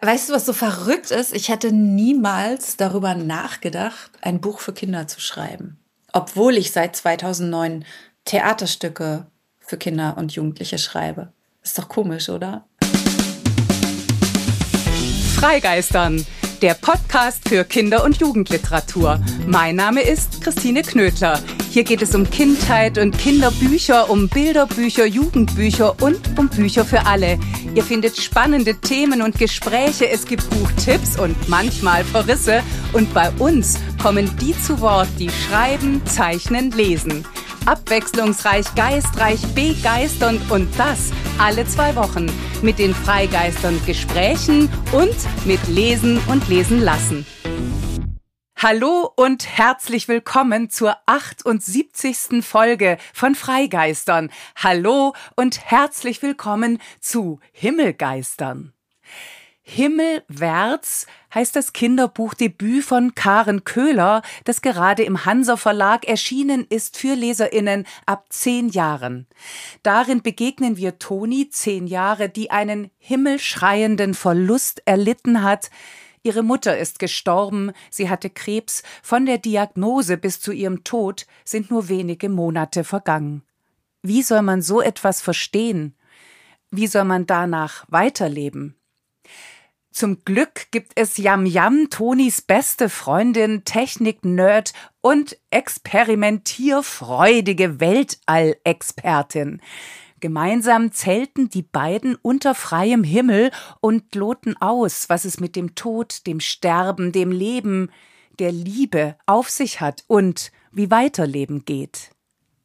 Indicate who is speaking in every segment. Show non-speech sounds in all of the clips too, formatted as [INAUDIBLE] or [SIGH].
Speaker 1: Weißt du, was so verrückt ist? Ich hätte niemals darüber nachgedacht, ein Buch für Kinder zu schreiben. Obwohl ich seit 2009 Theaterstücke für Kinder und Jugendliche schreibe. Ist doch komisch, oder?
Speaker 2: Freigeistern, der Podcast für Kinder- und Jugendliteratur. Mein Name ist Christine Knödler. Hier geht es um Kindheit und Kinderbücher, um Bilderbücher, Jugendbücher und um Bücher für alle. Ihr findet spannende Themen und Gespräche, es gibt Buchtipps und manchmal Verrisse. Und bei uns kommen die zu Wort, die schreiben, zeichnen, lesen. Abwechslungsreich, geistreich, begeisternd und das alle zwei Wochen mit den Freigeistern Gesprächen und mit Lesen und Lesen lassen. Hallo und herzlich willkommen zur 78. Folge von Freigeistern. Hallo und herzlich willkommen zu Himmelgeistern. Himmelwärts heißt das Kinderbuchdebüt von Karen Köhler, das gerade im Hansa Verlag erschienen ist für Leserinnen ab zehn Jahren. Darin begegnen wir Toni, zehn Jahre, die einen himmelschreienden Verlust erlitten hat, Ihre Mutter ist gestorben, sie hatte Krebs, von der Diagnose bis zu ihrem Tod sind nur wenige Monate vergangen. Wie soll man so etwas verstehen? Wie soll man danach weiterleben? Zum Glück gibt es Yam Yam, Tonis beste Freundin, Technik-Nerd und experimentierfreudige Weltall-Expertin. Gemeinsam zelten die beiden unter freiem Himmel und loten aus, was es mit dem Tod, dem Sterben, dem Leben, der Liebe auf sich hat und wie Weiterleben geht.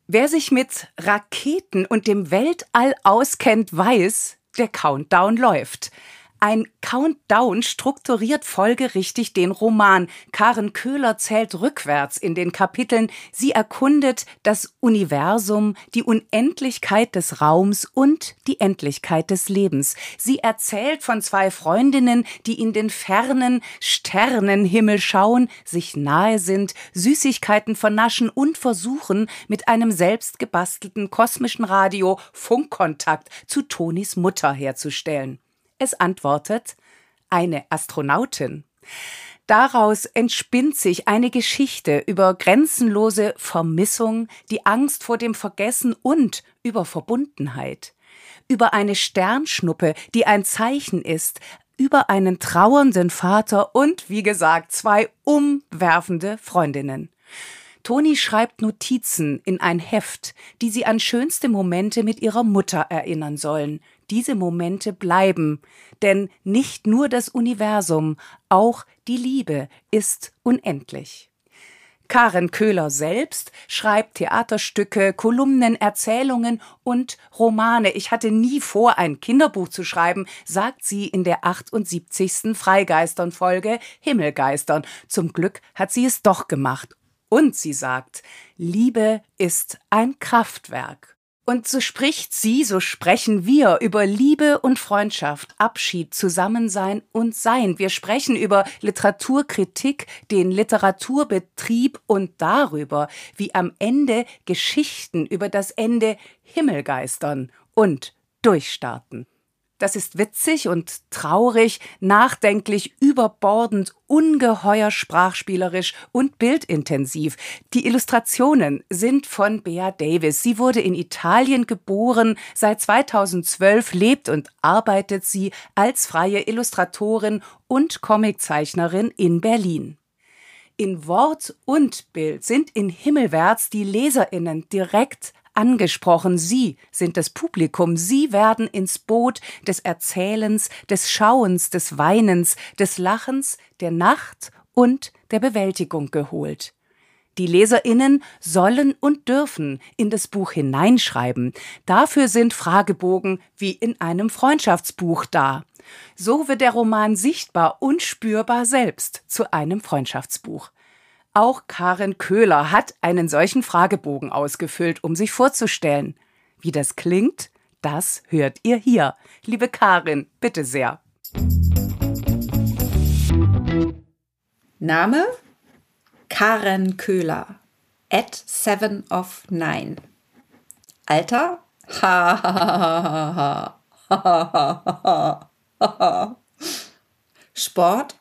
Speaker 2: Wer sich mit Raketen und dem Weltall auskennt, weiß, der Countdown läuft. Ein Countdown strukturiert folgerichtig den Roman. Karen Köhler zählt rückwärts in den Kapiteln. Sie erkundet das Universum, die Unendlichkeit des Raums und die Endlichkeit des Lebens. Sie erzählt von zwei Freundinnen, die in den fernen Sternenhimmel schauen, sich nahe sind, Süßigkeiten vernaschen und versuchen, mit einem selbst gebastelten kosmischen Radio Funkkontakt zu Tonis Mutter herzustellen. Es antwortet eine Astronautin. Daraus entspinnt sich eine Geschichte über grenzenlose Vermissung, die Angst vor dem Vergessen und über Verbundenheit. Über eine Sternschnuppe, die ein Zeichen ist, über einen trauernden Vater und, wie gesagt, zwei umwerfende Freundinnen. Toni schreibt Notizen in ein Heft, die sie an schönste Momente mit ihrer Mutter erinnern sollen. Diese Momente bleiben, denn nicht nur das Universum, auch die Liebe ist unendlich. Karen Köhler selbst schreibt Theaterstücke, Kolumnen, Erzählungen und Romane. Ich hatte nie vor, ein Kinderbuch zu schreiben, sagt sie in der 78. Freigeistern-Folge Himmelgeistern. Zum Glück hat sie es doch gemacht und sie sagt, Liebe ist ein Kraftwerk. Und so spricht sie, so sprechen wir über Liebe und Freundschaft, Abschied, Zusammensein und Sein. Wir sprechen über Literaturkritik, den Literaturbetrieb und darüber, wie am Ende Geschichten über das Ende Himmelgeistern und durchstarten. Das ist witzig und traurig, nachdenklich, überbordend, ungeheuer sprachspielerisch und bildintensiv. Die Illustrationen sind von Bea Davis. Sie wurde in Italien geboren. Seit 2012 lebt und arbeitet sie als freie Illustratorin und Comiczeichnerin in Berlin. In Wort und Bild sind in Himmelwärts die Leserinnen direkt angesprochen. Sie sind das Publikum. Sie werden ins Boot des Erzählens, des Schauens, des Weinens, des Lachens, der Nacht und der Bewältigung geholt. Die Leserinnen sollen und dürfen in das Buch hineinschreiben. Dafür sind Fragebogen wie in einem Freundschaftsbuch da. So wird der Roman sichtbar und spürbar selbst zu einem Freundschaftsbuch. Auch Karin Köhler hat einen solchen Fragebogen ausgefüllt, um sich vorzustellen. Wie das klingt, das hört ihr hier. Liebe Karin, bitte sehr.
Speaker 1: Name Karen Köhler at seven of nine. Alter? [LAUGHS] Sport?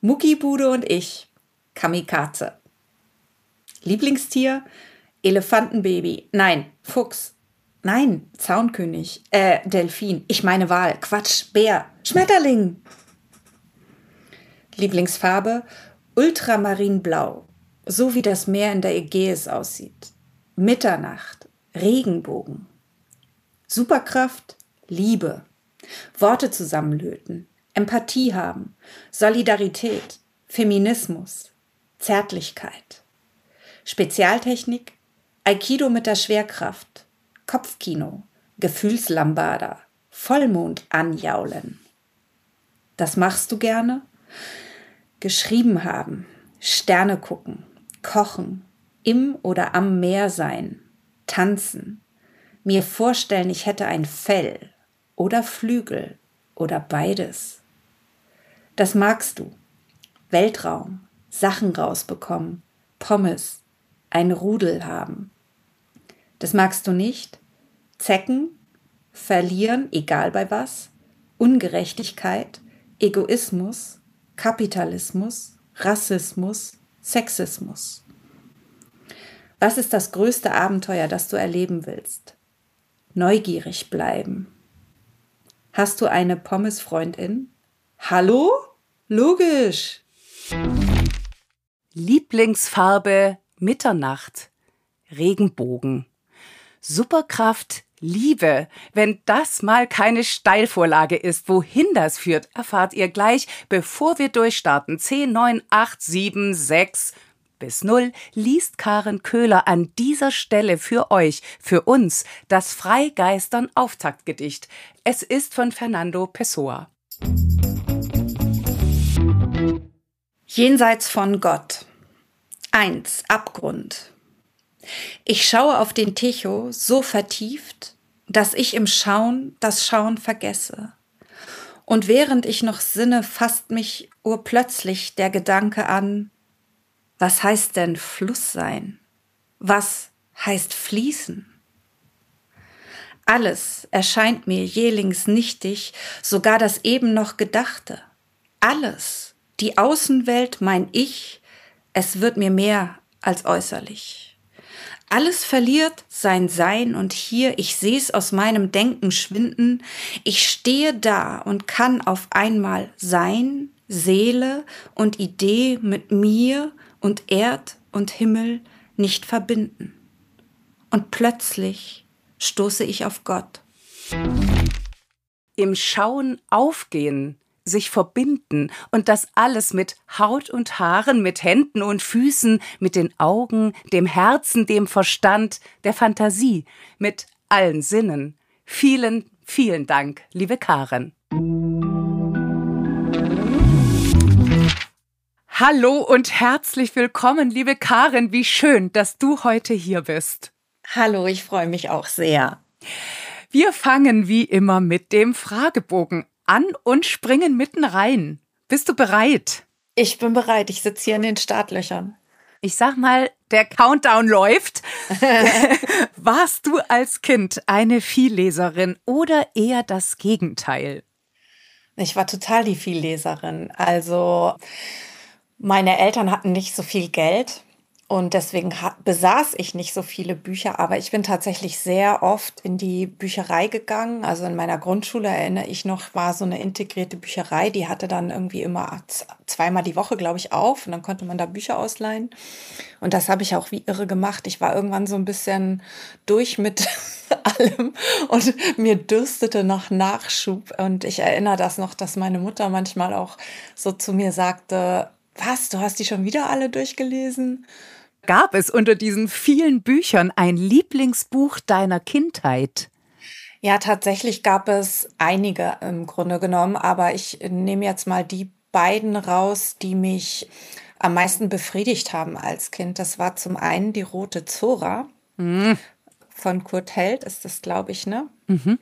Speaker 1: Muckibude und ich. Kamikaze. Lieblingstier, Elefantenbaby, nein, Fuchs, nein, Zaunkönig, äh, Delfin, ich meine Wal, Quatsch, Bär, Schmetterling. Lieblingsfarbe, Ultramarinblau, so wie das Meer in der Ägäis aussieht. Mitternacht, Regenbogen. Superkraft, Liebe. Worte zusammenlöten, Empathie haben, Solidarität, Feminismus, Zärtlichkeit. Spezialtechnik, Aikido mit der Schwerkraft, Kopfkino, Gefühlslambada, Vollmond anjaulen. Das machst du gerne? Geschrieben haben, Sterne gucken, kochen, im oder am Meer sein, tanzen, mir vorstellen, ich hätte ein Fell oder Flügel oder beides. Das magst du. Weltraum, Sachen rausbekommen, Pommes, ein Rudel haben. Das magst du nicht? Zecken, verlieren, egal bei was, Ungerechtigkeit, Egoismus, Kapitalismus, Rassismus, Sexismus. Was ist das größte Abenteuer, das du erleben willst? Neugierig bleiben. Hast du eine Pommesfreundin? Hallo? Logisch.
Speaker 2: Lieblingsfarbe Mitternacht. Regenbogen. Superkraft Liebe. Wenn das mal keine Steilvorlage ist, wohin das führt, erfahrt ihr gleich, bevor wir durchstarten. 10, 9, 8, 7, 6 bis 0 liest Karen Köhler an dieser Stelle für euch, für uns, das Freigeistern Auftaktgedicht. Es ist von Fernando Pessoa.
Speaker 1: Jenseits von Gott. 1. Abgrund. Ich schaue auf den Techo so vertieft, dass ich im Schauen das Schauen vergesse. Und während ich noch sinne, fasst mich urplötzlich der Gedanke an, was heißt denn Fluss sein? Was heißt fließen? Alles erscheint mir jählings nichtig, sogar das eben noch Gedachte. Alles, die Außenwelt, mein Ich, es wird mir mehr als äußerlich. Alles verliert sein Sein und hier, ich seh's aus meinem Denken schwinden, ich stehe da und kann auf einmal Sein, Seele und Idee mit mir und Erd und Himmel nicht verbinden. Und plötzlich stoße ich auf Gott.
Speaker 2: Im Schauen aufgehen, sich verbinden und das alles mit Haut und Haaren, mit Händen und Füßen, mit den Augen, dem Herzen, dem Verstand, der Fantasie, mit allen Sinnen. Vielen, vielen Dank, liebe Karen. Hallo und herzlich willkommen, liebe Karen. Wie schön, dass du heute hier bist.
Speaker 1: Hallo, ich freue mich auch sehr.
Speaker 2: Wir fangen wie immer mit dem Fragebogen an und springen mitten rein. Bist du bereit?
Speaker 1: Ich bin bereit. Ich sitze hier in den Startlöchern.
Speaker 2: Ich sag mal, der Countdown läuft. [LAUGHS] Warst du als Kind eine Vielleserin oder eher das Gegenteil?
Speaker 1: Ich war total die Vielleserin. Also meine Eltern hatten nicht so viel Geld und deswegen besaß ich nicht so viele Bücher, aber ich bin tatsächlich sehr oft in die Bücherei gegangen. Also in meiner Grundschule erinnere ich noch, war so eine integrierte Bücherei, die hatte dann irgendwie immer zweimal die Woche, glaube ich, auf und dann konnte man da Bücher ausleihen. Und das habe ich auch wie irre gemacht. Ich war irgendwann so ein bisschen durch mit [LAUGHS] allem und mir dürstete nach Nachschub. Und ich erinnere das noch, dass meine Mutter manchmal auch so zu mir sagte, was, du hast die schon wieder alle durchgelesen?
Speaker 2: Gab es unter diesen vielen Büchern ein Lieblingsbuch deiner Kindheit?
Speaker 1: Ja, tatsächlich gab es einige im Grunde genommen, aber ich nehme jetzt mal die beiden raus, die mich am meisten befriedigt haben als Kind. Das war zum einen die Rote Zora mhm. von Kurt Held, ist das, glaube ich, ne? Mhm.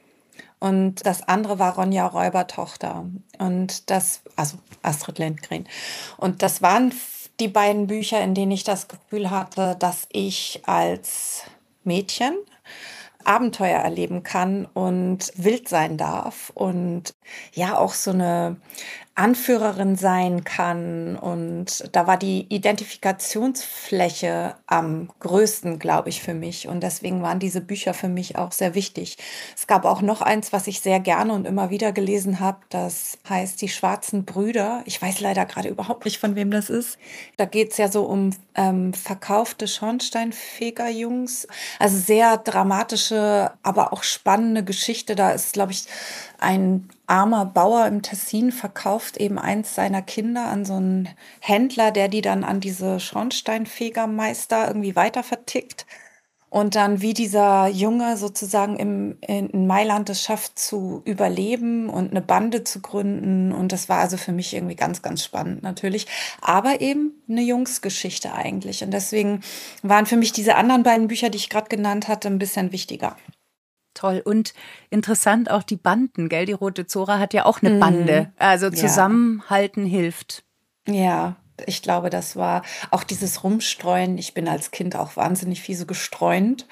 Speaker 1: Und das andere war Ronja Räubertochter. Und das, also Astrid Lindgren. Und das waren die beiden Bücher, in denen ich das Gefühl hatte, dass ich als Mädchen Abenteuer erleben kann und wild sein darf und ja auch so eine Anführerin sein kann. Und da war die Identifikationsfläche am größten, glaube ich, für mich. Und deswegen waren diese Bücher für mich auch sehr wichtig. Es gab auch noch eins, was ich sehr gerne und immer wieder gelesen habe. Das heißt Die schwarzen Brüder. Ich weiß leider gerade überhaupt nicht, von wem das ist. Da geht es ja so um ähm, verkaufte Schornsteinfegerjungs. Also sehr dramatische, aber auch spannende Geschichte. Da ist, glaube ich, ein armer Bauer im Tessin verkauft eben eins seiner Kinder an so einen Händler, der die dann an diese Schornsteinfegermeister irgendwie weiter vertickt. Und dann, wie dieser Junge sozusagen im, in Mailand es schafft zu überleben und eine Bande zu gründen. Und das war also für mich irgendwie ganz, ganz spannend natürlich. Aber eben eine Jungsgeschichte eigentlich. Und deswegen waren für mich diese anderen beiden Bücher, die ich gerade genannt hatte, ein bisschen wichtiger.
Speaker 2: Toll. Und interessant auch die Banden, gell? Die Rote Zora hat ja auch eine mhm. Bande. Also zusammenhalten ja. hilft.
Speaker 1: Ja, ich glaube, das war auch dieses Rumstreuen. Ich bin als Kind auch wahnsinnig viel so gestreunt.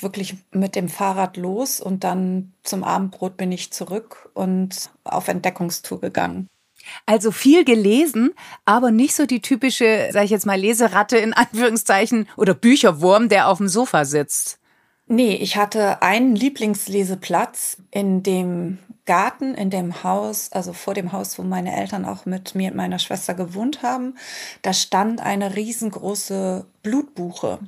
Speaker 1: Wirklich mit dem Fahrrad los und dann zum Abendbrot bin ich zurück und auf Entdeckungstour gegangen.
Speaker 2: Also viel gelesen, aber nicht so die typische, sag ich jetzt mal, Leseratte in Anführungszeichen oder Bücherwurm, der auf dem Sofa sitzt.
Speaker 1: Nee, ich hatte einen Lieblingsleseplatz in dem Garten, in dem Haus, also vor dem Haus, wo meine Eltern auch mit mir und meiner Schwester gewohnt haben. Da stand eine riesengroße Blutbuche.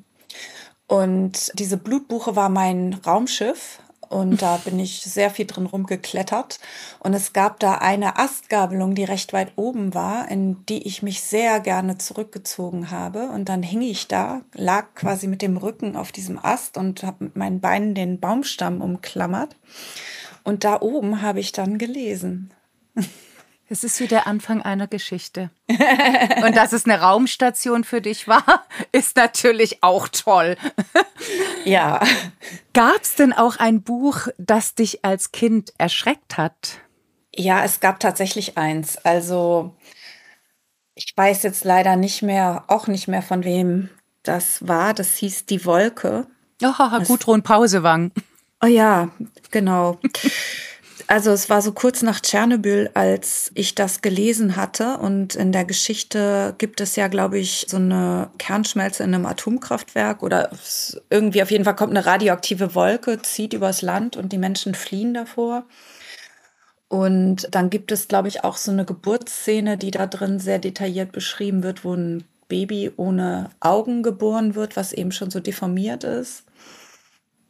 Speaker 1: Und diese Blutbuche war mein Raumschiff. Und da bin ich sehr viel drin rumgeklettert. Und es gab da eine Astgabelung, die recht weit oben war, in die ich mich sehr gerne zurückgezogen habe. Und dann hing ich da, lag quasi mit dem Rücken auf diesem Ast und habe mit meinen Beinen den Baumstamm umklammert. Und da oben habe ich dann gelesen. [LAUGHS]
Speaker 2: Es ist wie der Anfang einer Geschichte. [LAUGHS] Und dass es eine Raumstation für dich war, [LAUGHS] ist natürlich auch toll. [LAUGHS]
Speaker 1: Ja.
Speaker 2: Gab es denn auch ein Buch, das dich als Kind erschreckt hat?
Speaker 1: Ja, es gab tatsächlich eins. Also ich weiß jetzt leider nicht mehr, auch nicht mehr von wem das war. Das hieß Die Wolke.
Speaker 2: Oh, Gudrun Pausewang.
Speaker 1: Oh ja, genau. Also es war so kurz nach Tschernobyl, als ich das gelesen hatte. Und in der Geschichte gibt es ja, glaube ich, so eine Kernschmelze in einem Atomkraftwerk oder irgendwie auf jeden Fall kommt eine radioaktive Wolke, zieht übers Land und die Menschen fliehen davor. Und dann gibt es, glaube ich, auch so eine Geburtsszene, die da drin sehr detailliert beschrieben wird, wo ein Baby ohne Augen geboren wird, was eben schon so deformiert ist.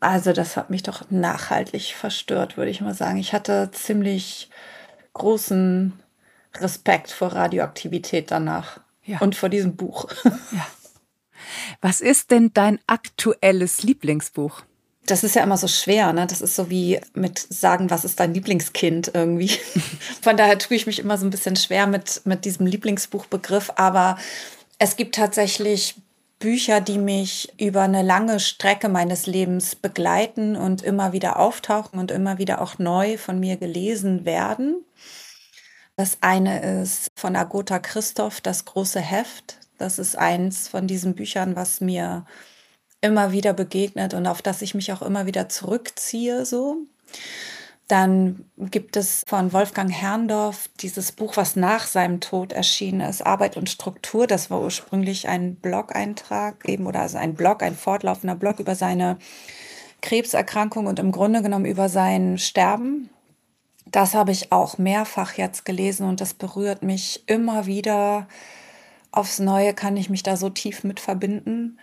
Speaker 1: Also das hat mich doch nachhaltig verstört, würde ich mal sagen. Ich hatte ziemlich großen Respekt vor Radioaktivität danach ja. und vor diesem Buch. [LAUGHS] Ja.
Speaker 2: Was ist denn dein aktuelles Lieblingsbuch?
Speaker 1: Das ist ja immer so schwer, ne? Das ist so wie mit sagen, was ist dein Lieblingskind irgendwie. [LAUGHS] Von daher tue ich mich immer so ein bisschen schwer mit, mit diesem Lieblingsbuchbegriff, aber es gibt tatsächlich Bücher, die mich über eine lange Strecke meines Lebens begleiten und immer wieder auftauchen und immer wieder auch neu von mir gelesen werden. Das eine ist von Agota Christoph, das große Heft. Das ist eins von diesen Büchern, was mir immer wieder begegnet und auf das ich mich auch immer wieder zurückziehe, so. Dann gibt es von Wolfgang Herrndorf dieses Buch, was nach seinem Tod erschienen ist, Arbeit und Struktur. Das war ursprünglich ein Blog-Eintrag eben oder also ein Blog, ein fortlaufender Blog über seine Krebserkrankung und im Grunde genommen über sein Sterben. Das habe ich auch mehrfach jetzt gelesen und das berührt mich immer wieder. Aufs Neue kann ich mich da so tief mit verbinden.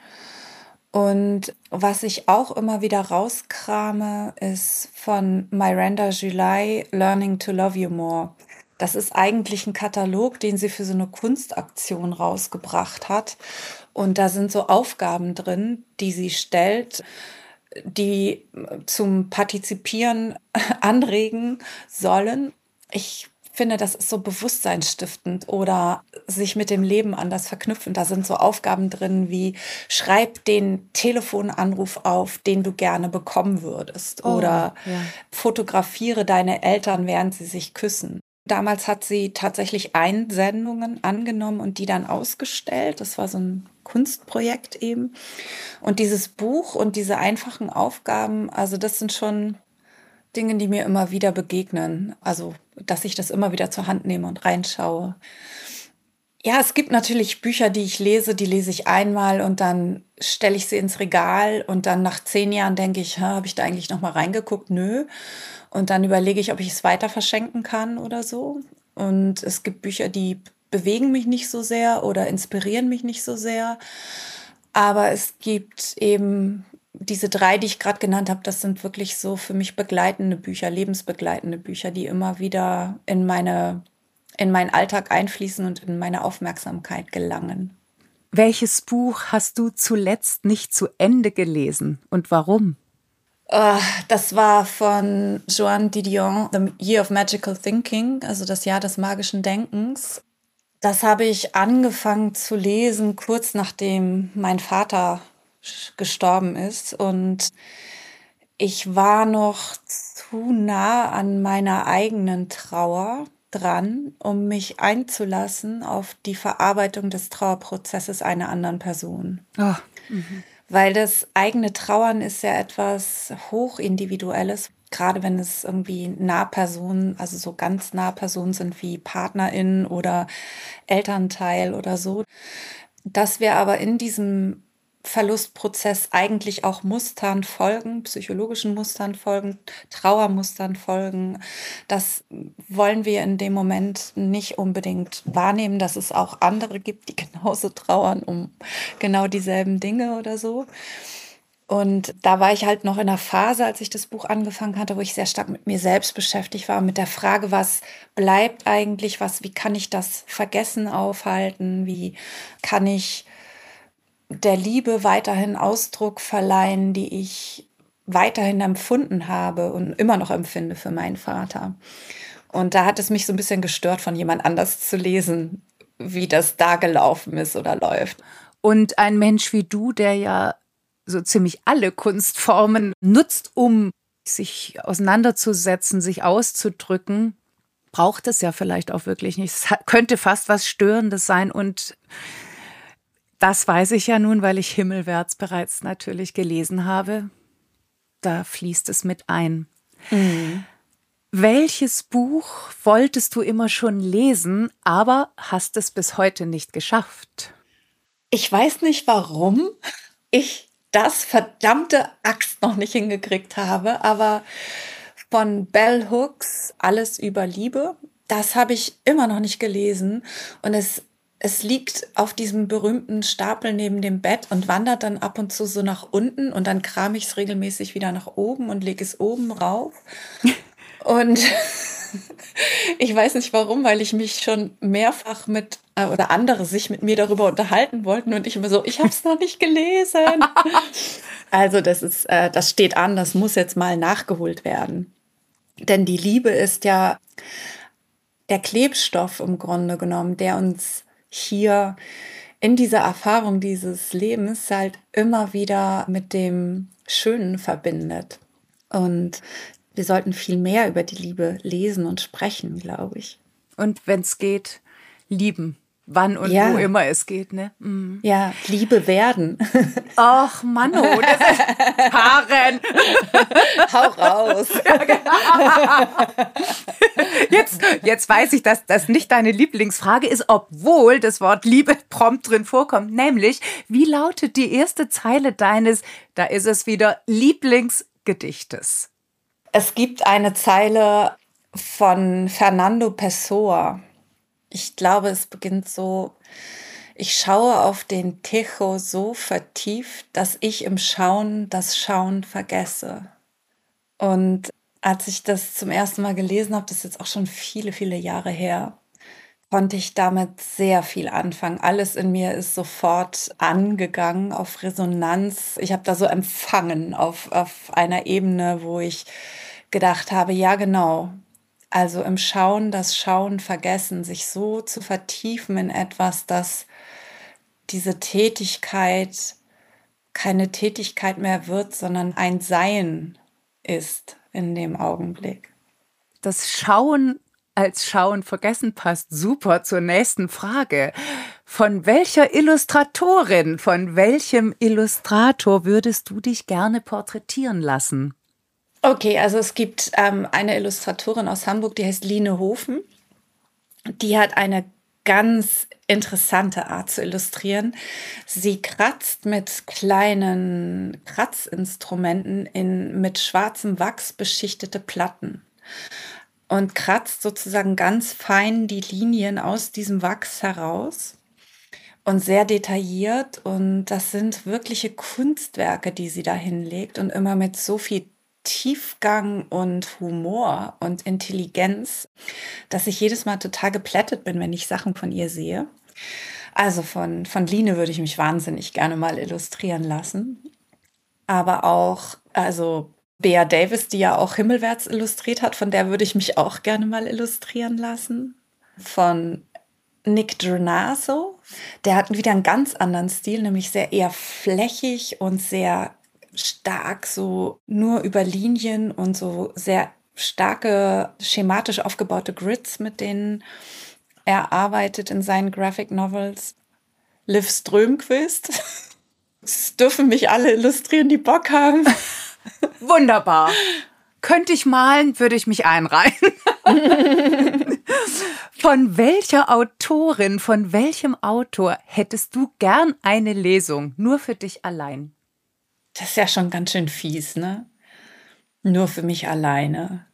Speaker 1: Und was ich auch immer wieder rauskrame, ist von Miranda July Learning to Love You More. Das ist eigentlich ein Katalog, den sie für so eine Kunstaktion rausgebracht hat. Und da sind so Aufgaben drin, die sie stellt, die zum Partizipieren [LAUGHS] anregen sollen. Ich finde, das ist so bewusstseinsstiftend oder sich mit dem Leben anders verknüpfen. Da sind so Aufgaben drin wie schreib den Telefonanruf auf, den du gerne bekommen würdest oh, oder ja. fotografiere deine Eltern, während sie sich küssen. Damals hat sie tatsächlich Einsendungen angenommen und die dann ausgestellt. Das war so ein Kunstprojekt eben. Und dieses Buch und diese einfachen Aufgaben, also das sind schon Dingen, die mir immer wieder begegnen. Also, dass ich das immer wieder zur Hand nehme und reinschaue. Ja, es gibt natürlich Bücher, die ich lese, die lese ich einmal und dann stelle ich sie ins Regal und dann nach zehn Jahren denke ich, habe ich da eigentlich noch mal reingeguckt? Nö. Und dann überlege ich, ob ich es weiter verschenken kann oder so. Und es gibt Bücher, die bewegen mich nicht so sehr oder inspirieren mich nicht so sehr. Aber es gibt eben diese drei, die ich gerade genannt habe, das sind wirklich so für mich begleitende Bücher, lebensbegleitende Bücher, die immer wieder in meine in meinen Alltag einfließen und in meine Aufmerksamkeit gelangen.
Speaker 2: Welches Buch hast du zuletzt nicht zu Ende gelesen und warum?
Speaker 1: Uh, das war von Joan Didion, The Year of Magical Thinking, also das Jahr des magischen Denkens. Das habe ich angefangen zu lesen, kurz nachdem mein Vater gestorben ist. Und ich war noch zu nah an meiner eigenen Trauer dran, um mich einzulassen auf die Verarbeitung des Trauerprozesses einer anderen Person. Oh. Mhm. Weil das eigene Trauern ist ja etwas hochindividuelles, gerade wenn es irgendwie Nahpersonen, also so ganz Nahpersonen sind wie Partnerin oder Elternteil oder so. Dass wir aber in diesem Verlustprozess eigentlich auch Mustern folgen, psychologischen Mustern folgen, Trauermustern folgen. Das wollen wir in dem Moment nicht unbedingt wahrnehmen, dass es auch andere gibt, die [LAUGHS] genauso trauern um genau dieselben Dinge oder so. Und da war ich halt noch in einer Phase, als ich das Buch angefangen hatte, wo ich sehr stark mit mir selbst beschäftigt war, mit der Frage, was bleibt eigentlich, was, wie kann ich das Vergessen aufhalten, wie kann ich der Liebe weiterhin Ausdruck verleihen, die ich weiterhin empfunden habe und immer noch empfinde für meinen Vater. Und da hat es mich so ein bisschen gestört, von jemand anders zu lesen, wie das da gelaufen ist oder läuft.
Speaker 2: Und ein Mensch wie du, der ja so ziemlich alle Kunstformen nutzt, um sich auseinanderzusetzen, sich auszudrücken, braucht es ja vielleicht auch wirklich nicht. Es könnte fast was Störendes sein und das weiß ich ja nun, weil ich Himmelwärts bereits natürlich gelesen habe. Da fließt es mit ein. Mhm. Welches Buch wolltest du immer schon lesen, aber hast es bis heute nicht geschafft?
Speaker 1: Ich weiß nicht, warum ich das verdammte Axt noch nicht hingekriegt habe, aber von Bell Hooks Alles über Liebe, das habe ich immer noch nicht gelesen und es es liegt auf diesem berühmten Stapel neben dem Bett und wandert dann ab und zu so nach unten und dann kram ich es regelmäßig wieder nach oben und lege es oben rauf. [LAUGHS] und [LAUGHS] ich weiß nicht warum, weil ich mich schon mehrfach mit äh, oder andere sich mit mir darüber unterhalten wollten und ich immer so, ich habe es noch nicht gelesen. [LAUGHS] also das ist, äh, das steht an, das muss jetzt mal nachgeholt werden. Denn die Liebe ist ja der Klebstoff im Grunde genommen, der uns hier in dieser Erfahrung dieses Lebens halt immer wieder mit dem Schönen verbindet. Und wir sollten viel mehr über die Liebe lesen und sprechen, glaube ich.
Speaker 2: Und wenn es geht, lieben. Wann und ja. wo immer es geht, ne?
Speaker 1: Mhm. Ja, Liebe werden. [LAUGHS]
Speaker 2: Ach, Manno, das ist [LAUGHS] Haaren.
Speaker 1: Hau raus. [LAUGHS]
Speaker 2: Jetzt, jetzt weiß ich, dass das nicht deine Lieblingsfrage ist, obwohl das Wort Liebe prompt drin vorkommt. Nämlich, wie lautet die erste Zeile deines, da ist es wieder, Lieblingsgedichtes?
Speaker 1: Es gibt eine Zeile von Fernando Pessoa ich glaube, es beginnt so, ich schaue auf den Techo so vertieft, dass ich im Schauen das Schauen vergesse. Und als ich das zum ersten Mal gelesen habe, das ist jetzt auch schon viele, viele Jahre her, konnte ich damit sehr viel anfangen. Alles in mir ist sofort angegangen auf Resonanz. Ich habe da so empfangen auf, auf einer Ebene, wo ich gedacht habe, ja genau, also im Schauen das Schauen vergessen, sich so zu vertiefen in etwas, dass diese Tätigkeit keine Tätigkeit mehr wird, sondern ein Sein ist in dem Augenblick.
Speaker 2: Das Schauen als Schauen vergessen passt super zur nächsten Frage. Von welcher Illustratorin, von welchem Illustrator würdest du dich gerne porträtieren lassen?
Speaker 1: Okay, also es gibt ähm, eine Illustratorin aus Hamburg, die heißt Line Hofen. Die hat eine ganz interessante Art zu illustrieren. Sie kratzt mit kleinen Kratzinstrumenten in mit schwarzem Wachs beschichtete Platten und kratzt sozusagen ganz fein die Linien aus diesem Wachs heraus und sehr detailliert und das sind wirkliche Kunstwerke, die sie da hinlegt und immer mit so viel Tiefgang und Humor und Intelligenz, dass ich jedes Mal total geplättet bin, wenn ich Sachen von ihr sehe. Also von, von Line würde ich mich wahnsinnig gerne mal illustrieren lassen. Aber auch, also Bea Davis, die ja auch Himmelwärts illustriert hat, von der würde ich mich auch gerne mal illustrieren lassen. Von Nick Drenaso, der hat wieder einen ganz anderen Stil, nämlich sehr eher flächig und sehr stark so nur über Linien und so sehr starke schematisch aufgebaute Grids, mit denen er arbeitet in seinen Graphic Novels. Liv Strömquist. [LAUGHS] Es dürfen mich alle illustrieren, die Bock haben. [LAUGHS]
Speaker 2: Wunderbar. Könnte ich malen, würde ich mich einreihen. [LAUGHS] von welcher Autorin, von welchem Autor hättest du gern eine Lesung, nur für dich allein?
Speaker 1: Das ist ja schon ganz schön fies, ne? Nur für mich alleine.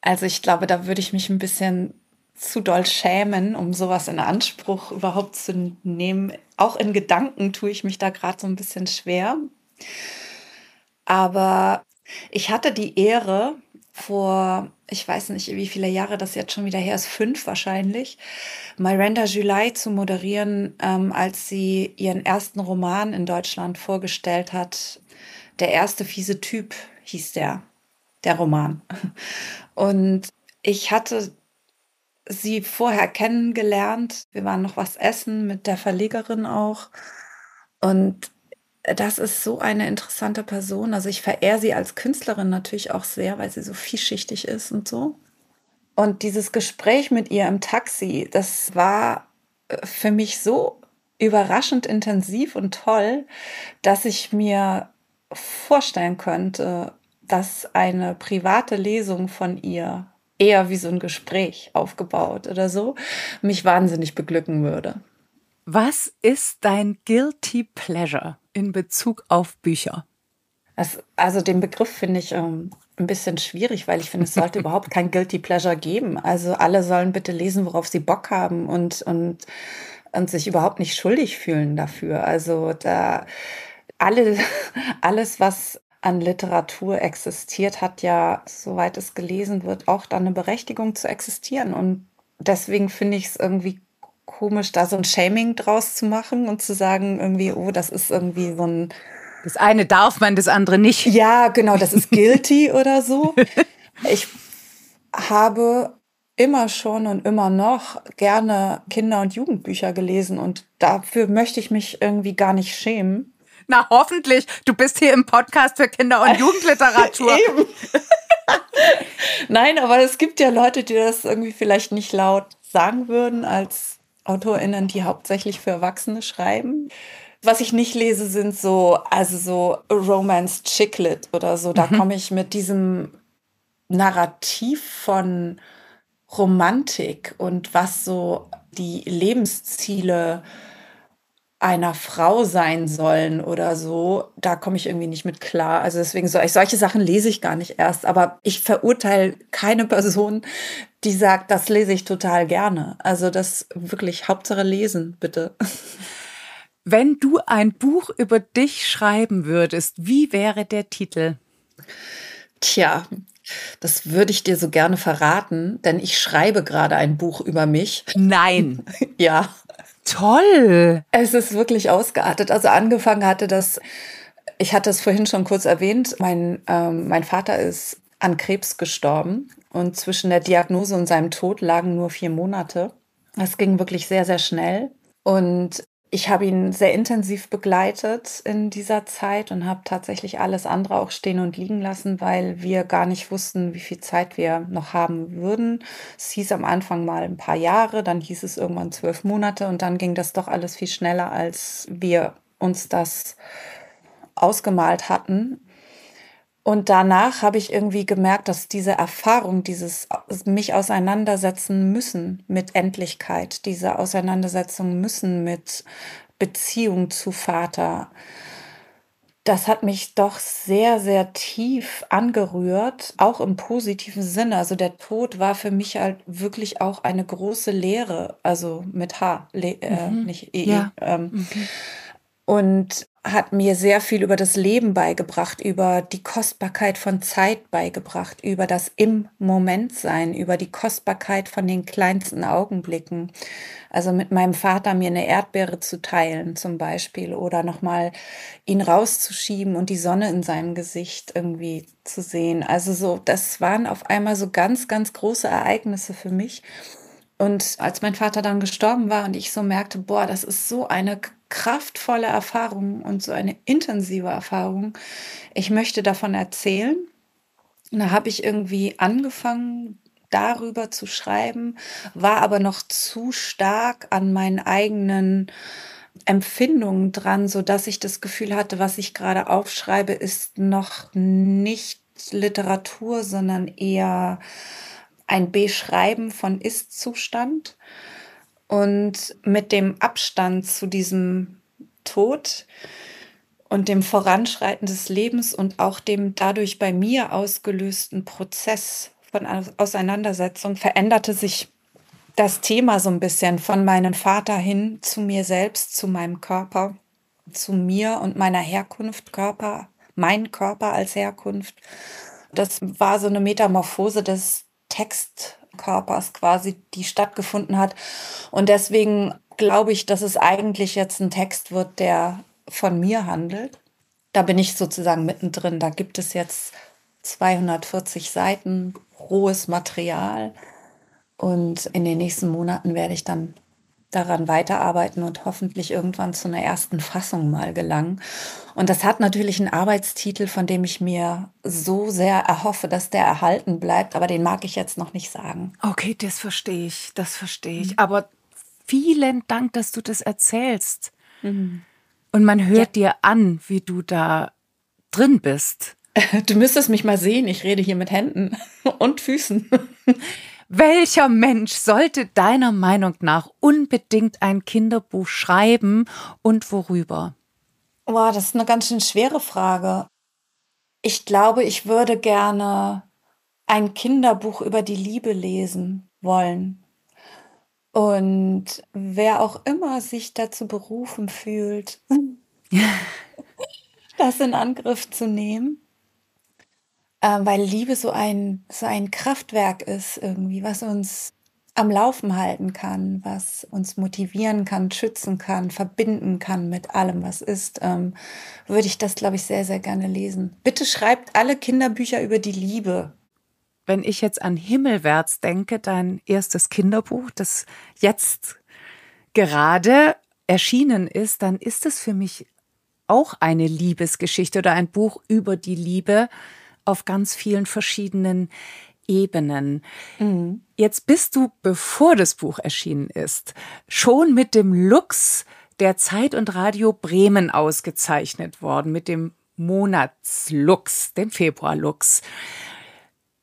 Speaker 1: Also ich glaube, da würde ich mich ein bisschen zu doll schämen, um sowas in Anspruch überhaupt zu nehmen. Auch in Gedanken tue ich mich da gerade so ein bisschen schwer. Aber ich hatte die Ehre, vor, ich weiß nicht, wie viele Jahre das jetzt schon wieder her ist, fünf wahrscheinlich, Miranda July zu moderieren, ähm, als sie ihren ersten Roman in Deutschland vorgestellt hat. Der erste fiese Typ hieß der, der Roman. Und ich hatte sie vorher kennengelernt. Wir waren noch was essen mit der Verlegerin auch. Und das ist so eine interessante Person. Also ich verehre sie als Künstlerin natürlich auch sehr, weil sie so vielschichtig ist und so. Und dieses Gespräch mit ihr im Taxi, das war äh, für mich so überraschend intensiv und toll, dass ich mir vorstellen könnte, dass eine private Lesung von ihr eher wie so ein Gespräch aufgebaut oder so mich wahnsinnig beglücken würde.
Speaker 2: Was ist dein guilty pleasure? In Bezug auf Bücher?
Speaker 1: Das, also den Begriff finde ich ähm, ein bisschen schwierig, weil ich finde, es sollte [LAUGHS] überhaupt kein Guilty Pleasure geben. Also alle sollen bitte lesen, worauf sie Bock haben und, und, und sich überhaupt nicht schuldig fühlen dafür. Also da alle, [LAUGHS] alles, was an Literatur existiert, hat ja, soweit es gelesen wird, auch dann eine Berechtigung zu existieren. Und deswegen finde ich es irgendwie komisch, da so ein Shaming draus zu machen und zu sagen, irgendwie, oh, das ist irgendwie so ein.
Speaker 2: Das eine darf man, das andere nicht.
Speaker 1: Ja, genau, das ist guilty [LAUGHS] oder so. Ich habe immer schon und immer noch gerne Kinder- und Jugendbücher gelesen und dafür möchte ich mich irgendwie gar nicht schämen.
Speaker 2: Na, hoffentlich. Du bist hier im Podcast für Kinder- und Jugendliteratur. [LAUGHS] Eben.
Speaker 1: Nein, aber es gibt ja Leute, die das irgendwie vielleicht nicht laut sagen würden als AutorInnen, die hauptsächlich für Erwachsene schreiben. Was ich nicht lese, sind so, also so Romance Chicklet oder so. Da mhm. komme ich mit diesem Narrativ von Romantik und was so die Lebensziele einer Frau sein sollen oder so, da komme ich irgendwie nicht mit klar. Also deswegen so, solche Sachen lese ich gar nicht erst. Aber ich verurteile keine Person, die sagt, das lese ich total gerne. Also das wirklich Hauptsache lesen, bitte.
Speaker 2: Wenn du ein Buch über dich schreiben würdest, wie wäre der Titel?
Speaker 1: Tja, das würde ich dir so gerne verraten, denn ich schreibe gerade ein Buch über mich.
Speaker 2: Nein. [LAUGHS]
Speaker 1: ja.
Speaker 2: Toll.
Speaker 1: Es ist wirklich ausgeartet. Also angefangen hatte das, ich hatte es vorhin schon kurz erwähnt, mein, ähm, mein Vater ist an Krebs gestorben und zwischen der Diagnose und seinem Tod lagen nur vier Monate. Das ging wirklich sehr, sehr schnell. Und ich habe ihn sehr intensiv begleitet in dieser Zeit und habe tatsächlich alles andere auch stehen und liegen lassen, weil wir gar nicht wussten, wie viel Zeit wir noch haben würden. Es hieß am Anfang mal ein paar Jahre, dann hieß es irgendwann zwölf Monate und dann ging das doch alles viel schneller, als wir uns das ausgemalt hatten. Und danach habe ich irgendwie gemerkt, dass diese Erfahrung, dieses mich auseinandersetzen müssen mit Endlichkeit, diese Auseinandersetzung müssen mit Beziehung zu Vater, das hat mich doch sehr, sehr tief angerührt, auch im positiven Sinne. Also der Tod war für mich halt wirklich auch eine große Lehre, also mit H, Le äh, mhm. nicht E. -E ja. ähm, mhm. Und hat mir sehr viel über das Leben beigebracht, über die Kostbarkeit von Zeit beigebracht, über das im Moment sein, über die Kostbarkeit von den kleinsten Augenblicken. Also mit meinem Vater mir eine Erdbeere zu teilen zum Beispiel oder nochmal ihn rauszuschieben und die Sonne in seinem Gesicht irgendwie zu sehen. Also so, das waren auf einmal so ganz, ganz große Ereignisse für mich. Und als mein Vater dann gestorben war und ich so merkte, boah, das ist so eine kraftvolle Erfahrung und so eine intensive Erfahrung. Ich möchte davon erzählen. Da habe ich irgendwie angefangen, darüber zu schreiben, war aber noch zu stark an meinen eigenen Empfindungen dran, so dass ich das Gefühl hatte, was ich gerade aufschreibe, ist noch nicht Literatur, sondern eher ein Beschreiben von Ist-Zustand. Und mit dem Abstand zu diesem Tod und dem Voranschreiten des Lebens und auch dem dadurch bei mir ausgelösten Prozess von Auseinandersetzung veränderte sich das Thema so ein bisschen von meinem Vater hin zu mir selbst, zu meinem Körper, zu mir und meiner Herkunft, Körper, mein Körper als Herkunft. Das war so eine Metamorphose des Text Körpers quasi, die stattgefunden hat. Und deswegen glaube ich, dass es eigentlich jetzt ein Text wird, der von mir handelt. Da bin ich sozusagen mittendrin. Da gibt es jetzt 240 Seiten rohes Material. Und in den nächsten Monaten werde ich dann daran weiterarbeiten und hoffentlich irgendwann zu einer ersten Fassung mal gelangen. Und das hat natürlich einen Arbeitstitel, von dem ich mir so sehr erhoffe, dass der erhalten bleibt, aber den mag ich jetzt noch nicht sagen.
Speaker 2: Okay, das verstehe ich, das verstehe ich. Mhm. Aber vielen Dank, dass du das erzählst. Mhm. Und man hört ja. dir an, wie du da drin bist. [LAUGHS]
Speaker 1: Du müsstest mich mal sehen, ich rede hier mit Händen [LAUGHS] und Füßen. [LAUGHS]
Speaker 2: Welcher Mensch sollte deiner Meinung nach unbedingt ein Kinderbuch schreiben und worüber?
Speaker 1: Boah, das ist eine ganz schön schwere Frage. Ich glaube, ich würde gerne ein Kinderbuch über die Liebe lesen wollen. Und wer auch immer sich dazu berufen fühlt, [LAUGHS] das in Angriff zu nehmen, weil Liebe so ein, so ein Kraftwerk ist irgendwie, was uns am Laufen halten kann, was uns motivieren kann, schützen kann, verbinden kann mit allem, was ist, ähm, würde ich das, glaube ich, sehr, sehr gerne lesen. Bitte schreibt alle Kinderbücher über die Liebe.
Speaker 2: Wenn ich jetzt an Himmelwärts denke, dein erstes Kinderbuch, das jetzt gerade erschienen ist, dann ist es für mich auch eine Liebesgeschichte oder ein Buch über die Liebe, auf ganz vielen verschiedenen Ebenen. Mhm. Jetzt bist du, bevor das Buch erschienen ist, schon mit dem Lux der Zeit und Radio Bremen ausgezeichnet worden, mit dem Monatslux, dem Februarlux.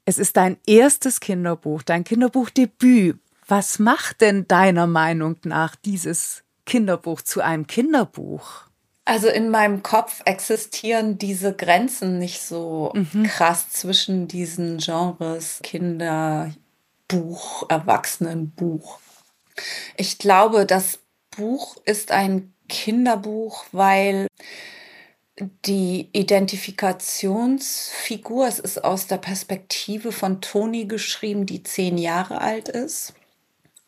Speaker 2: Es ist dein erstes Kinderbuch, dein Kinderbuchdebüt. Was macht denn deiner Meinung nach dieses Kinderbuch zu einem Kinderbuch?
Speaker 1: Also in meinem Kopf existieren diese Grenzen nicht so mhm. krass zwischen diesen Genres Kinderbuch, Erwachsenenbuch. Ich glaube, das Buch ist ein Kinderbuch, weil die Identifikationsfigur, es ist aus der Perspektive von Toni geschrieben, die zehn Jahre alt ist.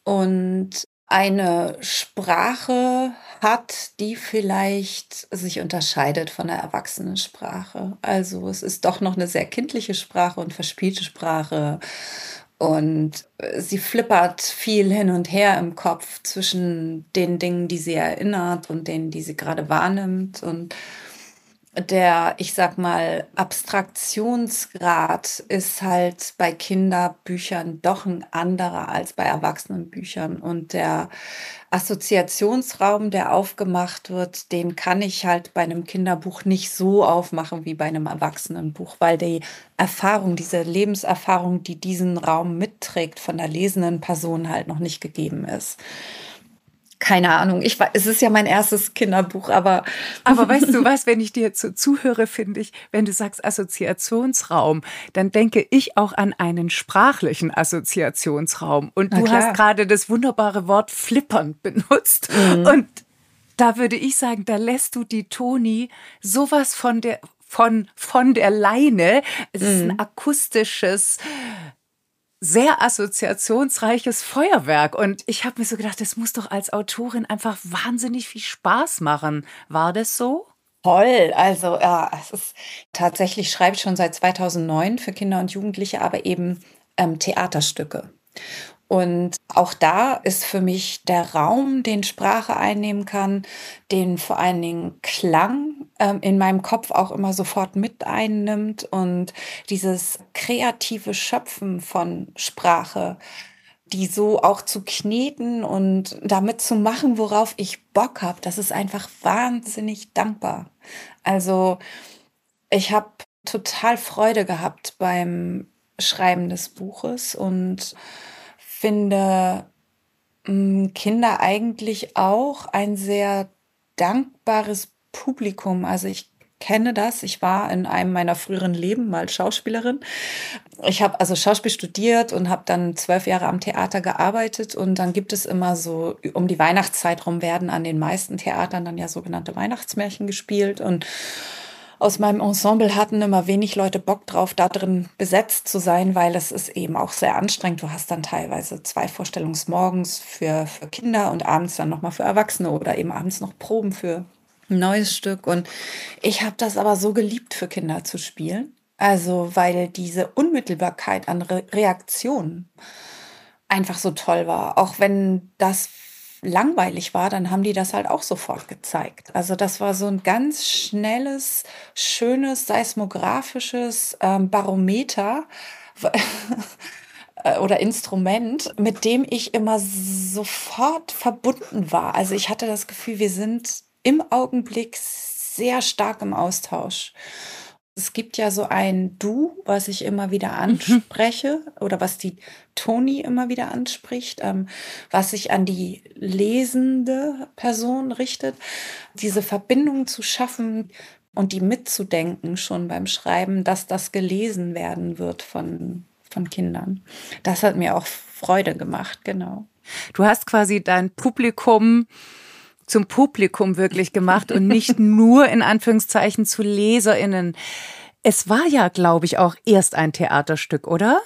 Speaker 1: Und eine Sprache hat, die vielleicht sich unterscheidet von der Erwachsenensprache. Also es ist doch noch eine sehr kindliche Sprache und verspielte Sprache. Und sie flippert viel hin und her im Kopf zwischen den Dingen, die sie erinnert und denen, die sie gerade wahrnimmt. Und der, ich sag mal, Abstraktionsgrad ist halt bei Kinderbüchern doch ein anderer als bei Erwachsenenbüchern. Und der Assoziationsraum, der aufgemacht wird, den kann ich halt bei einem Kinderbuch nicht so aufmachen wie bei einem Erwachsenenbuch, weil die Erfahrung, diese Lebenserfahrung, die diesen Raum mitträgt, von der lesenden Person halt noch nicht gegeben ist keine Ahnung. Ich es ist ja mein erstes Kinderbuch, aber. [LAUGHS]
Speaker 2: Aber weißt du [LAUGHS] was, wenn ich dir zu, zuhöre, finde ich, wenn du sagst Assoziationsraum, dann denke ich auch an einen sprachlichen Assoziationsraum. Und du hast gerade das wunderbare Wort flippern [LAUGHS] benutzt. Mhm. Und da würde ich sagen, da lässt du die Toni sowas von der, von, von der Leine. Es ist ein mhm. akustisches, sehr assoziationsreiches Feuerwerk. Und ich habe mir so gedacht, das muss doch als Autorin einfach wahnsinnig viel Spaß machen. War das so?
Speaker 1: Toll, also ja, es ist tatsächlich schreibe ich schon seit 2009 für Kinder und Jugendliche, aber eben ähm, Theaterstücke. Und auch da ist für mich der Raum, den Sprache einnehmen kann, den vor allen Dingen Klang ähm, in meinem Kopf auch immer sofort mit einnimmt und dieses kreative Schöpfen von Sprache, die so auch zu kneten und damit zu machen, worauf ich Bock habe, das ist einfach wahnsinnig dankbar. Also ich habe total Freude gehabt beim Schreiben des Buches und finde mm, Kinder eigentlich auch ein sehr dankbares Publikum. Also ich kenne das. Ich war in einem meiner früheren Leben mal Schauspielerin. Ich habe also Schauspiel studiert und habe dann zwölf Jahre am Theater gearbeitet. Und dann gibt es immer so, um die Weihnachtszeit rum werden an den meisten Theatern dann ja sogenannte Weihnachtsmärchen gespielt. Und aus meinem Ensemble hatten immer wenig Leute Bock drauf, da drin besetzt zu sein, weil es ist eben auch sehr anstrengend. Du hast dann teilweise zwei Vorstellungsmorgens für, für Kinder und abends dann nochmal für Erwachsene oder eben abends noch Proben für ein neues Stück. Und ich habe das aber so geliebt, für Kinder zu spielen. Also, weil diese Unmittelbarkeit an Re Reaktionen einfach so toll war. Auch wenn das langweilig war, dann haben die das halt auch sofort gezeigt. Also das war so ein ganz schnelles, schönes, seismografisches ähm, Barometer [LAUGHS] äh, oder Instrument, mit dem ich immer sofort verbunden war. Also ich hatte das Gefühl, wir sind im Augenblick sehr stark im Austausch. Es gibt ja so ein Du, was ich immer wieder mhm. anspreche oder was die Toni immer wieder anspricht, ähm, was sich an die lesende Person richtet. Diese Verbindung zu schaffen und die mitzudenken schon beim Schreiben, dass das gelesen werden wird von, von Kindern. Das hat mir auch Freude gemacht, genau.
Speaker 2: Du hast quasi dein Publikum zum Publikum wirklich gemacht und nicht [LAUGHS] nur in Anführungszeichen zu Leserinnen. Es war ja, glaube ich, auch erst ein Theaterstück, oder?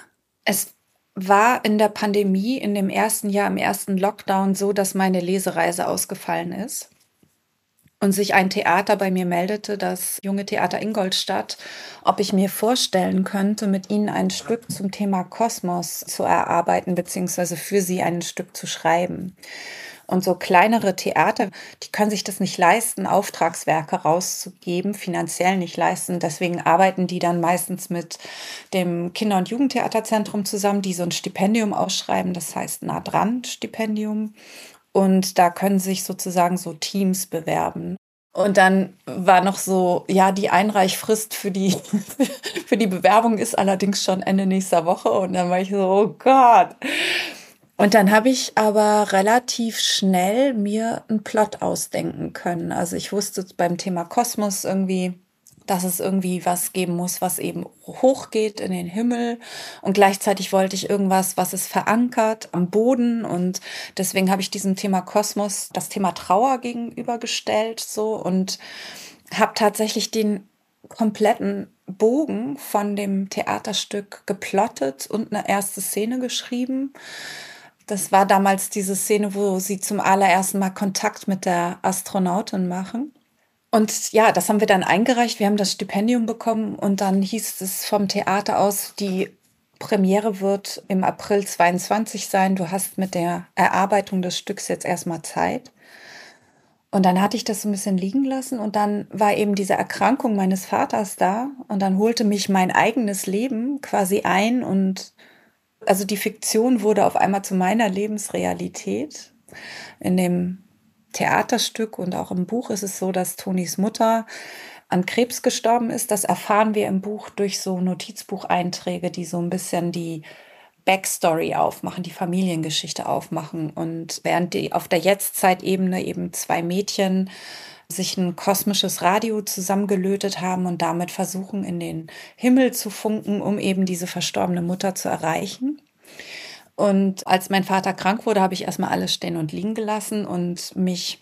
Speaker 1: Es war in der Pandemie, in dem ersten Jahr, im ersten Lockdown so, dass meine Lesereise ausgefallen ist und sich ein Theater bei mir meldete, das junge Theater Ingolstadt, ob ich mir vorstellen könnte, mit ihnen ein Stück zum Thema Kosmos zu erarbeiten, beziehungsweise für sie ein Stück zu schreiben. Und so kleinere Theater, die können sich das nicht leisten, Auftragswerke rauszugeben, finanziell nicht leisten. Deswegen arbeiten die dann meistens mit dem Kinder- und Jugendtheaterzentrum zusammen, die so ein Stipendium ausschreiben, das heißt nah dran Stipendium. Und da können sich sozusagen so Teams bewerben. Und dann war noch so, ja, die Einreichfrist für die, [LAUGHS] für die Bewerbung ist allerdings schon Ende nächster Woche. Und dann war ich so, oh Gott. Und dann habe ich aber relativ schnell mir einen Plot ausdenken können. Also ich wusste beim Thema Kosmos irgendwie, dass es irgendwie was geben muss, was eben hochgeht in den Himmel. Und gleichzeitig wollte ich irgendwas, was es verankert am Boden. Und deswegen habe ich diesem Thema Kosmos das Thema Trauer gegenübergestellt, so und habe tatsächlich den kompletten Bogen von dem Theaterstück geplottet und eine erste Szene geschrieben. Das war damals diese Szene, wo sie zum allerersten Mal Kontakt mit der Astronautin machen. Und ja, das haben wir dann eingereicht. Wir haben das Stipendium bekommen und dann hieß es vom Theater aus, die Premiere wird im April 22 sein. Du hast mit der Erarbeitung des Stücks jetzt erstmal Zeit. Und dann hatte ich das so ein bisschen liegen lassen und dann war eben diese Erkrankung meines Vaters da und dann holte mich mein eigenes Leben quasi ein und also die Fiktion wurde auf einmal zu meiner Lebensrealität. In dem Theaterstück und auch im Buch ist es so, dass Tonis Mutter an Krebs gestorben ist. Das erfahren wir im Buch durch so Notizbucheinträge, die so ein bisschen die Backstory aufmachen, die Familiengeschichte aufmachen. Und während die auf der Jetztzeitebene eben zwei Mädchen sich ein kosmisches Radio zusammengelötet haben und damit versuchen, in den Himmel zu funken, um eben diese verstorbene Mutter zu erreichen. Und als mein Vater krank wurde, habe ich erstmal alles stehen und liegen gelassen und mich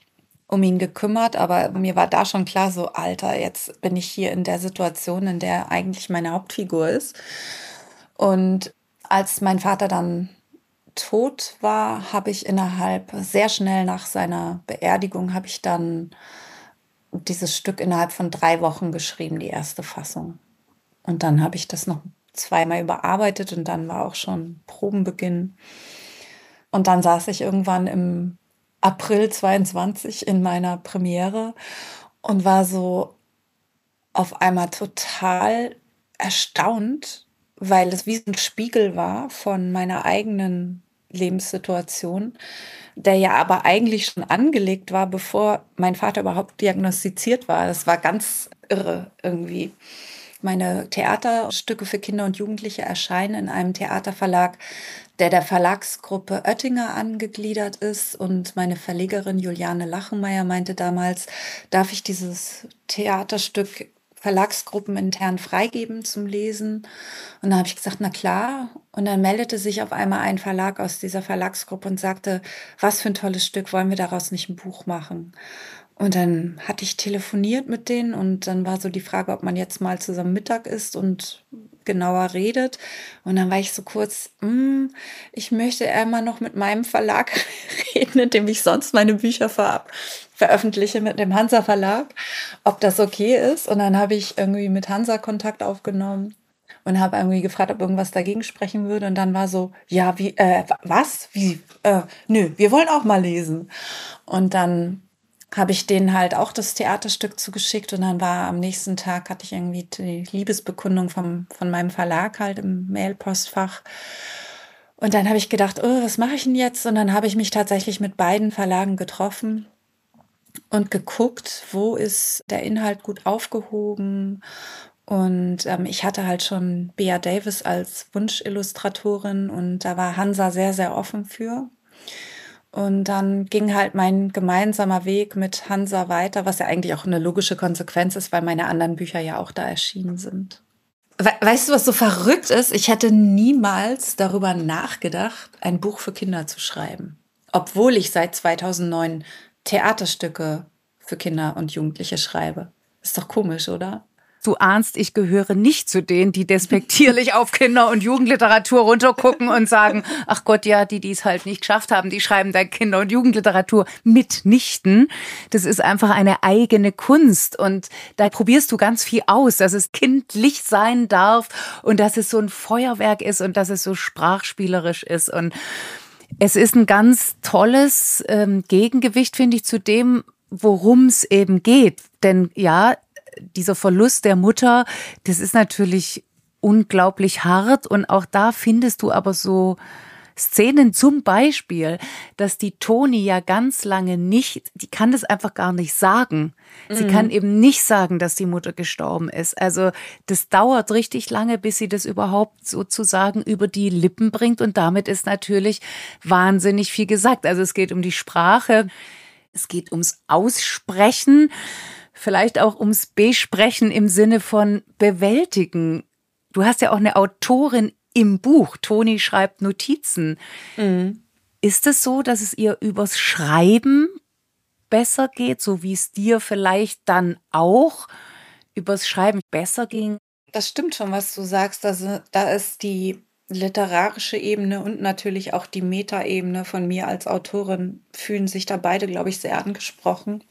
Speaker 1: um ihn gekümmert, aber mir war da schon klar, so Alter, jetzt bin ich hier in der Situation, in der eigentlich meine Hauptfigur ist. Und als mein Vater dann tot war, habe ich innerhalb, sehr schnell nach seiner Beerdigung, habe ich dann dieses Stück innerhalb von drei Wochen geschrieben, die erste Fassung. Und dann habe ich das noch zweimal überarbeitet und dann war auch schon Probenbeginn. Und dann saß ich irgendwann im April 22 in meiner Premiere und war so auf einmal total erstaunt, weil es wie ein Spiegel war von meiner eigenen Lebenssituation, der ja aber eigentlich schon angelegt war, bevor mein Vater überhaupt diagnostiziert war. Das war ganz irre irgendwie. Meine Theaterstücke für Kinder und Jugendliche erscheinen in einem Theaterverlag, der der Verlagsgruppe Oettinger angegliedert ist. Und meine Verlegerin Juliane Lachenmeier meinte damals, darf ich dieses Theaterstück Verlagsgruppen intern freigeben zum Lesen. Und dann habe ich gesagt, na klar. Und dann meldete sich auf einmal ein Verlag aus dieser Verlagsgruppe und sagte, was für ein tolles Stück, wollen wir daraus nicht ein Buch machen? Und dann hatte ich telefoniert mit denen und dann war so die Frage, ob man jetzt mal zusammen Mittag isst und genauer redet. Und dann war ich so kurz, mm, ich möchte einmal noch mit meinem Verlag [LAUGHS] reden, in dem ich sonst meine Bücher ver veröffentliche, mit dem Hansa Verlag, ob das okay ist. Und dann habe ich irgendwie mit Hansa Kontakt aufgenommen und habe irgendwie gefragt, ob irgendwas dagegen sprechen würde. Und dann war so, ja, wie, äh, was? Wie? Äh, nö, wir wollen auch mal lesen. Und dann habe ich denen halt auch das Theaterstück zugeschickt und dann war am nächsten Tag hatte ich irgendwie die Liebesbekundung vom, von meinem Verlag halt im Mailpostfach. Und dann habe ich gedacht, oh, was mache ich denn jetzt? Und dann habe ich mich tatsächlich mit beiden Verlagen getroffen und geguckt, wo ist der Inhalt gut aufgehoben. Und ähm, ich hatte halt schon Bea Davis als Wunschillustratorin und da war Hansa sehr, sehr offen für. Und dann ging halt mein gemeinsamer Weg mit Hansa weiter, was ja eigentlich auch eine logische Konsequenz ist, weil meine anderen Bücher ja auch da erschienen sind. Weißt du, was so verrückt ist? Ich hätte niemals darüber nachgedacht, ein Buch für Kinder zu schreiben. Obwohl ich seit 2009 Theaterstücke für Kinder und Jugendliche schreibe. Ist doch komisch, oder?
Speaker 2: Du ahnst, ich gehöre nicht zu denen, die despektierlich auf Kinder- und Jugendliteratur runtergucken und sagen, ach Gott, ja, die, die es halt nicht geschafft haben, die schreiben da Kinder- und Jugendliteratur mitnichten. Das ist einfach eine eigene Kunst und da probierst du ganz viel aus, dass es kindlich sein darf und dass es so ein Feuerwerk ist und dass es so sprachspielerisch ist und es ist ein ganz tolles ähm, Gegengewicht, finde ich, zu dem, worum es eben geht. Denn ja, dieser Verlust der Mutter, das ist natürlich unglaublich hart und auch da findest du aber so Szenen zum Beispiel, dass die Toni ja ganz lange nicht, die kann das einfach gar nicht sagen. Sie mhm. kann eben nicht sagen, dass die Mutter gestorben ist. Also das dauert richtig lange, bis sie das überhaupt sozusagen über die Lippen bringt und damit ist natürlich wahnsinnig viel gesagt. Also es geht um die Sprache, es geht ums Aussprechen vielleicht auch ums Besprechen im Sinne von bewältigen. Du hast ja auch eine Autorin im Buch. Toni schreibt Notizen. Mhm. Ist es so, dass es ihr übers Schreiben besser geht, so wie es dir vielleicht dann auch übers Schreiben besser ging?
Speaker 1: Das stimmt schon, was du sagst. Also, da ist die literarische Ebene und natürlich auch die Metaebene von mir als Autorin fühlen sich da beide, glaube ich, sehr angesprochen.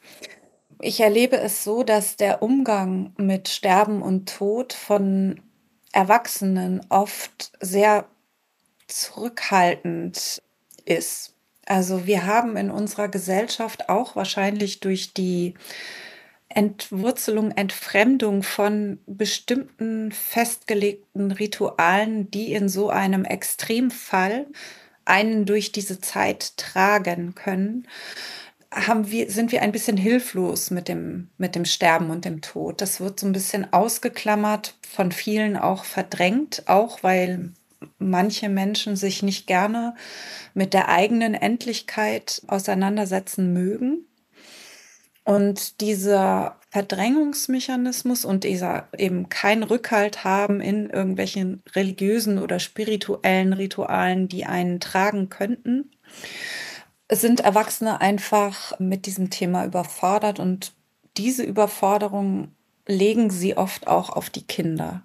Speaker 1: Ich erlebe es so, dass der Umgang mit Sterben und Tod von Erwachsenen oft sehr zurückhaltend ist. Also wir haben in unserer Gesellschaft auch wahrscheinlich durch die Entwurzelung, Entfremdung von bestimmten festgelegten Ritualen, die in so einem Extremfall einen durch diese Zeit tragen können, haben wir, sind wir ein bisschen hilflos mit dem, mit dem Sterben und dem Tod. Das wird so ein bisschen ausgeklammert, von vielen auch verdrängt, auch weil manche Menschen sich nicht gerne mit der eigenen Endlichkeit auseinandersetzen mögen. Und dieser Verdrängungsmechanismus und dieser eben kein Rückhalt haben in irgendwelchen religiösen oder spirituellen Ritualen, die einen tragen könnten, sind Erwachsene einfach mit diesem Thema überfordert und diese Überforderung legen sie oft auch auf die Kinder.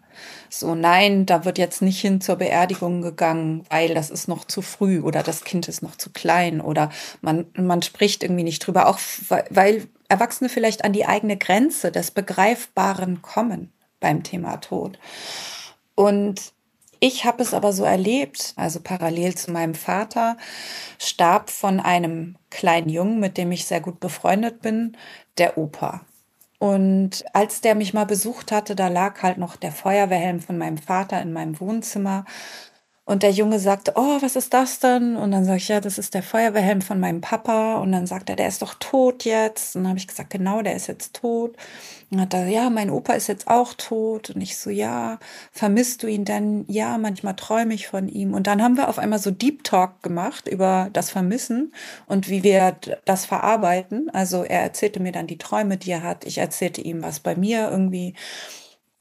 Speaker 1: So, nein, da wird jetzt nicht hin zur Beerdigung gegangen, weil das ist noch zu früh oder das Kind ist noch zu klein oder man, man spricht irgendwie nicht drüber, auch weil Erwachsene vielleicht an die eigene Grenze des Begreifbaren kommen beim Thema Tod. Und ich habe es aber so erlebt, also parallel zu meinem Vater, starb von einem kleinen Jungen, mit dem ich sehr gut befreundet bin, der Opa. Und als der mich mal besucht hatte, da lag halt noch der Feuerwehrhelm von meinem Vater in meinem Wohnzimmer. Und der Junge sagte, oh, was ist das denn? Und dann sage ich, ja, das ist der Feuerwehrhelm von meinem Papa. Und dann sagt er, der ist doch tot jetzt. Und dann habe ich gesagt, genau, der ist jetzt tot. Und hat er, ja, mein Opa ist jetzt auch tot. Und ich so, ja, vermisst du ihn denn? Ja, manchmal träume ich von ihm. Und dann haben wir auf einmal so Deep Talk gemacht über das Vermissen und wie wir das verarbeiten. Also er erzählte mir dann die Träume, die er hat. Ich erzählte ihm, was bei mir irgendwie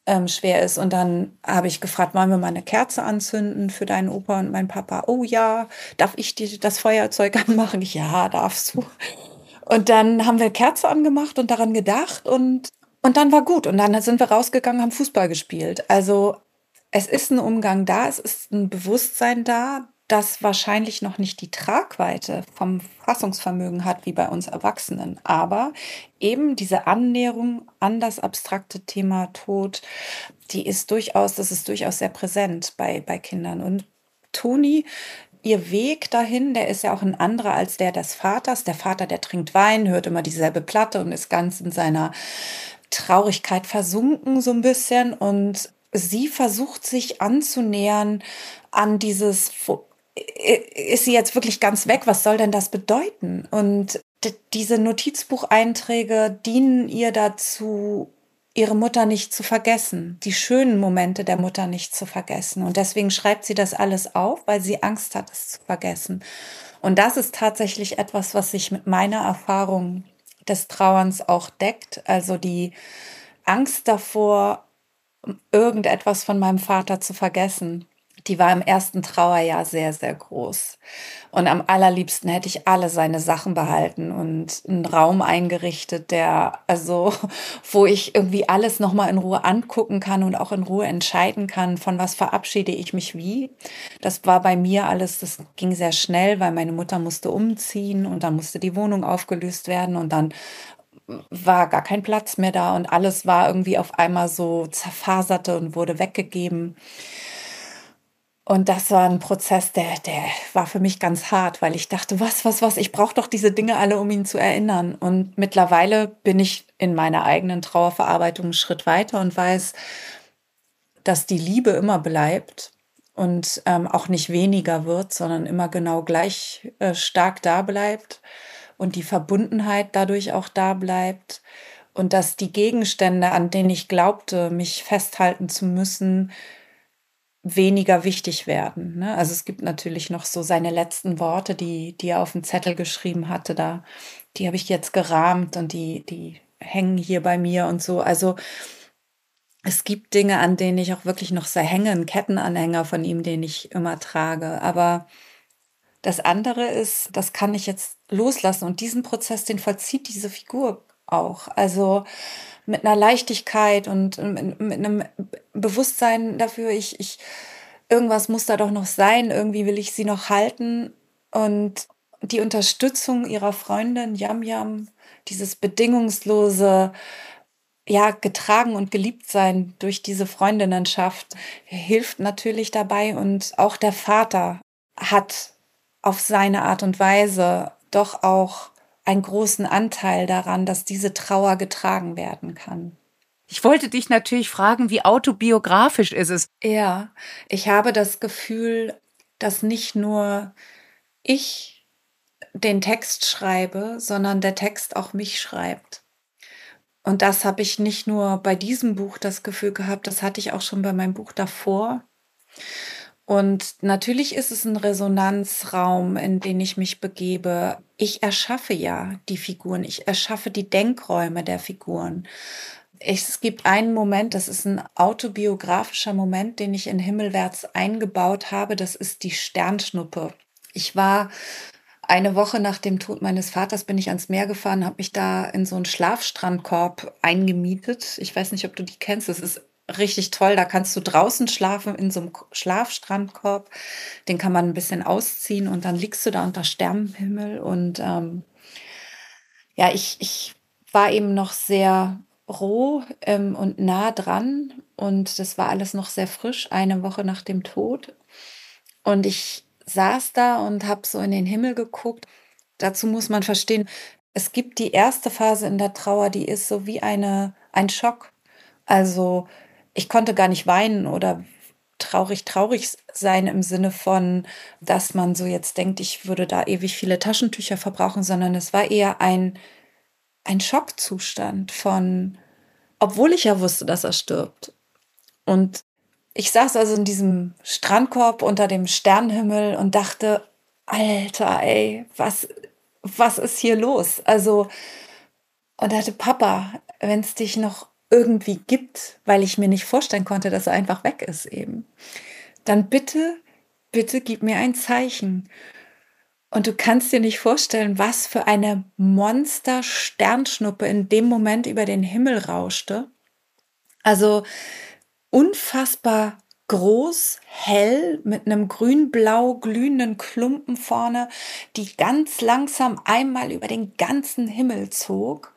Speaker 1: ähm, schwer ist. Und dann habe ich gefragt, wollen wir mal eine Kerze anzünden für deinen Opa und meinen Papa? Oh ja, darf ich dir das Feuerzeug [LAUGHS] anmachen? Ich, ja, darfst du. Und dann haben wir Kerze angemacht und daran gedacht und, und dann war gut. Und dann sind wir rausgegangen, haben Fußball gespielt. Also es ist ein Umgang da, es ist ein Bewusstsein da, das wahrscheinlich noch nicht die Tragweite vom Fassungsvermögen hat wie bei uns Erwachsenen. Aber eben diese Annäherung an das abstrakte Thema Tod, die ist durchaus, das ist durchaus sehr präsent bei, bei Kindern. Und Toni, ihr Weg dahin, der ist ja auch ein anderer als der des Vaters. Der Vater, der trinkt Wein, hört immer dieselbe Platte und ist ganz in seiner Traurigkeit versunken so ein bisschen und sie versucht sich anzunähern an dieses ist sie jetzt wirklich ganz weg? Was soll denn das bedeuten? Und diese Notizbucheinträge dienen ihr dazu, ihre Mutter nicht zu vergessen, die schönen Momente der Mutter nicht zu vergessen. Und deswegen schreibt sie das alles auf, weil sie Angst hat, es zu vergessen. Und das ist tatsächlich etwas, was sich mit meiner Erfahrung des Trauerns auch deckt. Also die Angst davor, irgendetwas von meinem Vater zu vergessen die war im ersten Trauerjahr sehr, sehr groß. Und am allerliebsten hätte ich alle seine Sachen behalten und einen Raum eingerichtet, der, also, [LAUGHS] wo ich irgendwie alles nochmal in Ruhe angucken kann und auch in Ruhe entscheiden kann, von was verabschiede ich mich wie. Das war bei mir alles, das ging sehr schnell, weil meine Mutter musste umziehen und dann musste die Wohnung aufgelöst werden und dann war gar kein Platz mehr da und alles war irgendwie auf einmal so zerfaserte und wurde weggegeben. Und das war ein Prozess, der, der war für mich ganz hart, weil ich dachte, was, was, was, ich brauche doch diese Dinge alle, um ihn zu erinnern. Und mittlerweile bin ich in meiner eigenen Trauerverarbeitung einen Schritt weiter und weiß, dass die Liebe immer bleibt und ähm, auch nicht weniger wird, sondern immer genau gleich äh, stark da bleibt und die Verbundenheit dadurch auch da bleibt und dass die Gegenstände, an denen ich glaubte, mich festhalten zu müssen, weniger wichtig werden. Ne? Also es gibt natürlich noch so seine letzten Worte, die, die er auf dem Zettel geschrieben hatte, da, die habe ich jetzt gerahmt und die, die hängen hier bei mir und so. Also es gibt Dinge, an denen ich auch wirklich noch sehr hänge, einen Kettenanhänger von ihm, den ich immer trage. Aber das andere ist, das kann ich jetzt loslassen. Und diesen Prozess, den vollzieht diese Figur auch. Also mit einer Leichtigkeit und mit, mit einem Bewusstsein dafür, ich, ich, irgendwas muss da doch noch sein, irgendwie will ich sie noch halten. Und die Unterstützung ihrer Freundin Yam Yam, dieses bedingungslose, ja, getragen und geliebt sein durch diese Freundinnenschaft hilft natürlich dabei. Und auch der Vater hat auf seine Art und Weise doch auch einen großen Anteil daran, dass diese Trauer getragen werden kann.
Speaker 2: Ich wollte dich natürlich fragen, wie autobiografisch ist es?
Speaker 1: Ja, ich habe das Gefühl, dass nicht nur ich den Text schreibe, sondern der Text auch mich schreibt. Und das habe ich nicht nur bei diesem Buch das Gefühl gehabt, das hatte ich auch schon bei meinem Buch davor. Und natürlich ist es ein Resonanzraum, in den ich mich begebe. Ich erschaffe ja die Figuren, ich erschaffe die Denkräume der Figuren. Es gibt einen Moment, das ist ein autobiografischer Moment, den ich in Himmelwärts eingebaut habe. Das ist die Sternschnuppe. Ich war eine Woche nach dem Tod meines Vaters bin ich ans Meer gefahren, habe mich da in so einen Schlafstrandkorb eingemietet. Ich weiß nicht, ob du die kennst. Das ist richtig toll. Da kannst du draußen schlafen in so einem Schlafstrandkorb. Den kann man ein bisschen ausziehen und dann liegst du da unter Sternenhimmel. Und ähm, ja, ich, ich war eben noch sehr roh ähm, und nah dran und das war alles noch sehr frisch, eine Woche nach dem Tod. Und ich saß da und habe so in den Himmel geguckt. Dazu muss man verstehen, es gibt die erste Phase in der Trauer, die ist so wie eine, ein Schock. Also ich konnte gar nicht weinen oder traurig, traurig sein im Sinne von, dass man so jetzt denkt, ich würde da ewig viele Taschentücher verbrauchen, sondern es war eher ein, ein Schockzustand von, obwohl ich ja wusste, dass er stirbt. Und ich saß also in diesem Strandkorb unter dem Sternenhimmel und dachte, Alter, ey, was, was ist hier los? Also, und dachte, Papa, wenn es dich noch irgendwie gibt, weil ich mir nicht vorstellen konnte, dass er einfach weg ist eben, dann bitte, bitte gib mir ein Zeichen. Und du kannst dir nicht vorstellen, was für eine Monster-Sternschnuppe in dem Moment über den Himmel rauschte. Also unfassbar groß, hell, mit einem grün-blau glühenden Klumpen vorne, die ganz langsam einmal über den ganzen Himmel zog.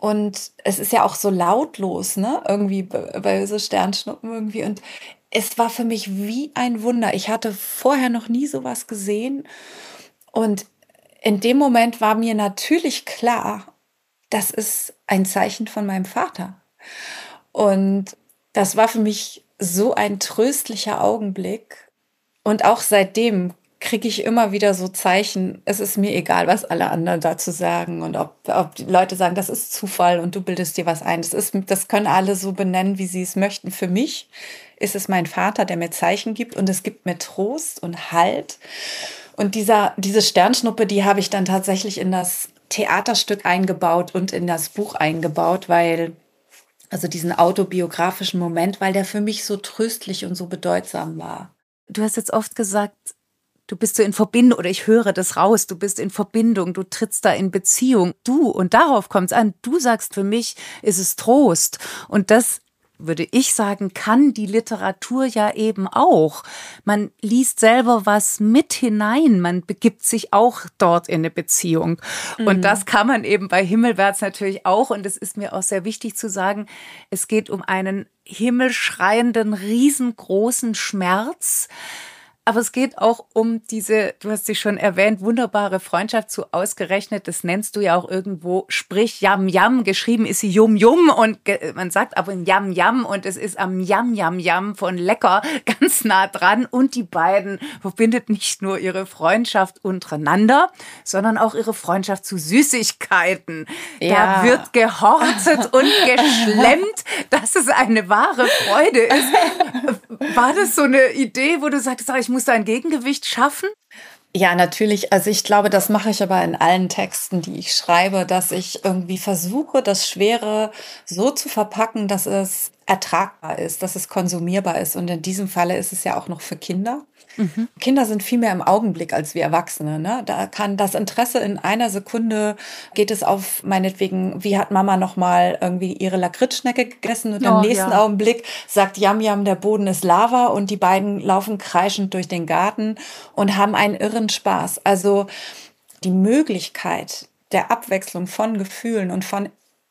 Speaker 1: Und es ist ja auch so lautlos, ne? Irgendwie bei so Sternschnuppen irgendwie. Und es war für mich wie ein Wunder. Ich hatte vorher noch nie sowas gesehen. Und in dem Moment war mir natürlich klar, das ist ein Zeichen von meinem Vater. Und das war für mich so ein tröstlicher Augenblick. Und auch seitdem kriege ich immer wieder so Zeichen, es ist mir egal, was alle anderen dazu sagen und ob, ob die Leute sagen, das ist Zufall und du bildest dir was ein. Das, ist, das können alle so benennen, wie sie es möchten. Für mich ist es mein Vater, der mir Zeichen gibt und es gibt mir Trost und Halt. Und dieser, diese Sternschnuppe, die habe ich dann tatsächlich in das Theaterstück eingebaut und in das Buch eingebaut, weil also diesen autobiografischen Moment, weil der für mich so tröstlich und so bedeutsam war.
Speaker 2: Du hast jetzt oft gesagt, du bist so in Verbindung oder ich höre das raus, du bist in Verbindung, du trittst da in Beziehung. Du, und darauf kommt es an, du sagst für mich, ist es Trost. Und das würde ich sagen, kann die Literatur ja eben auch. Man liest selber was mit hinein, man begibt sich auch dort in eine Beziehung. Mhm. Und das kann man eben bei Himmelwärts natürlich auch. Und es ist mir auch sehr wichtig zu sagen, es geht um einen himmelschreienden, riesengroßen Schmerz, aber es geht auch um diese, du hast sie schon erwähnt, wunderbare Freundschaft zu ausgerechnet. Das nennst du ja auch irgendwo, sprich Yam Yam. Geschrieben ist sie Yum Yum und man sagt aber Yam Yam und es ist am Yam Yam Yam von lecker [LAUGHS] ganz nah dran. Und die beiden verbindet nicht nur ihre Freundschaft untereinander, sondern auch ihre Freundschaft zu Süßigkeiten. Ja. Da wird gehortet [LAUGHS] und geschlemmt, dass es eine wahre Freude ist. War das so eine Idee, wo du sagst, ich muss du ein Gegengewicht schaffen?
Speaker 1: Ja, natürlich. Also ich glaube, das mache ich aber in allen Texten, die ich schreibe, dass ich irgendwie versuche, das Schwere so zu verpacken, dass es ertragbar ist, dass es konsumierbar ist. Und in diesem Falle ist es ja auch noch für Kinder. Mhm. Kinder sind viel mehr im Augenblick als wir Erwachsene. Ne? Da kann das Interesse in einer Sekunde geht es auf meinetwegen, wie hat Mama noch mal irgendwie ihre Lakritzschnecke gegessen und oh, im nächsten ja. Augenblick sagt Yam Yam, der Boden ist Lava und die beiden laufen kreischend durch den Garten und haben einen irren Spaß. Also die Möglichkeit der Abwechslung von Gefühlen und von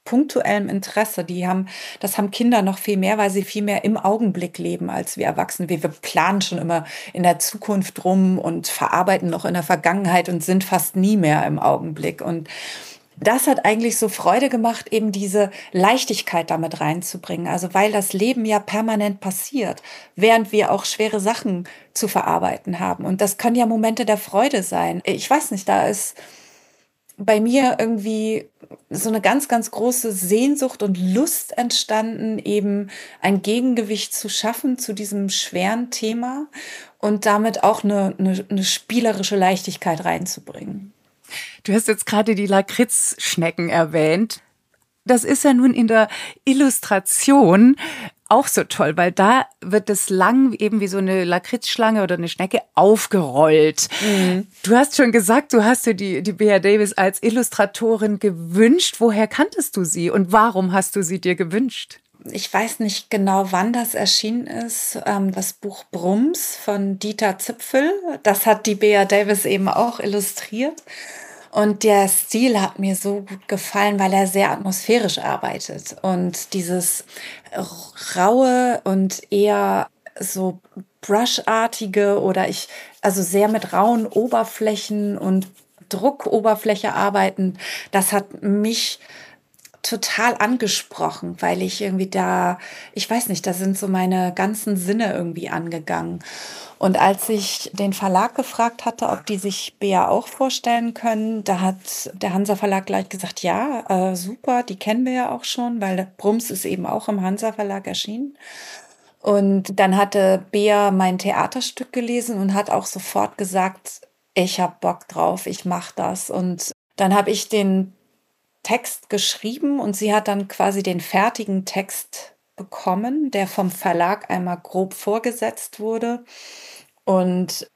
Speaker 1: punktuellem Interesse. Die haben, das haben Kinder noch viel mehr, weil sie viel mehr im Augenblick leben als wir Erwachsene. Wir, wir planen schon immer in der Zukunft rum und verarbeiten noch in der Vergangenheit und sind fast nie mehr im Augenblick. Und das hat eigentlich so Freude gemacht, eben diese Leichtigkeit damit reinzubringen. Also weil das Leben ja permanent passiert, während wir auch schwere Sachen zu verarbeiten haben. Und das können ja Momente der Freude sein. Ich weiß nicht, da ist bei mir irgendwie so eine ganz, ganz große Sehnsucht und Lust entstanden, eben ein Gegengewicht zu schaffen zu diesem schweren Thema und damit auch eine, eine, eine spielerische Leichtigkeit reinzubringen.
Speaker 2: Du hast jetzt gerade die Lakritzschnecken erwähnt. Das ist ja nun in der Illustration auch so toll, weil da wird es lang eben wie so eine Lakritzschlange oder eine Schnecke aufgerollt. Mhm. Du hast schon gesagt, du hast dir die, die Bea Davis als Illustratorin gewünscht. Woher kanntest du sie und warum hast du sie dir gewünscht?
Speaker 1: Ich weiß nicht genau, wann das erschienen ist. Ähm, das Buch Brums von Dieter Zipfel. Das hat die Bea Davis eben auch illustriert. Und der Stil hat mir so gut gefallen, weil er sehr atmosphärisch arbeitet. Und dieses raue und eher so brushartige oder ich, also sehr mit rauen Oberflächen und Druckoberfläche arbeiten, das hat mich total angesprochen, weil ich irgendwie da, ich weiß nicht, da sind so meine ganzen Sinne irgendwie angegangen. Und als ich den Verlag gefragt hatte, ob die sich Bea auch vorstellen können, da hat der Hansa Verlag gleich gesagt, ja, äh, super, die kennen wir ja auch schon, weil Brums ist eben auch im Hansa Verlag erschienen. Und dann hatte Bea mein Theaterstück gelesen und hat auch sofort gesagt, ich hab Bock drauf, ich mach das. Und dann habe ich den Text geschrieben und sie hat dann quasi den fertigen Text bekommen, der vom Verlag einmal grob vorgesetzt wurde. Und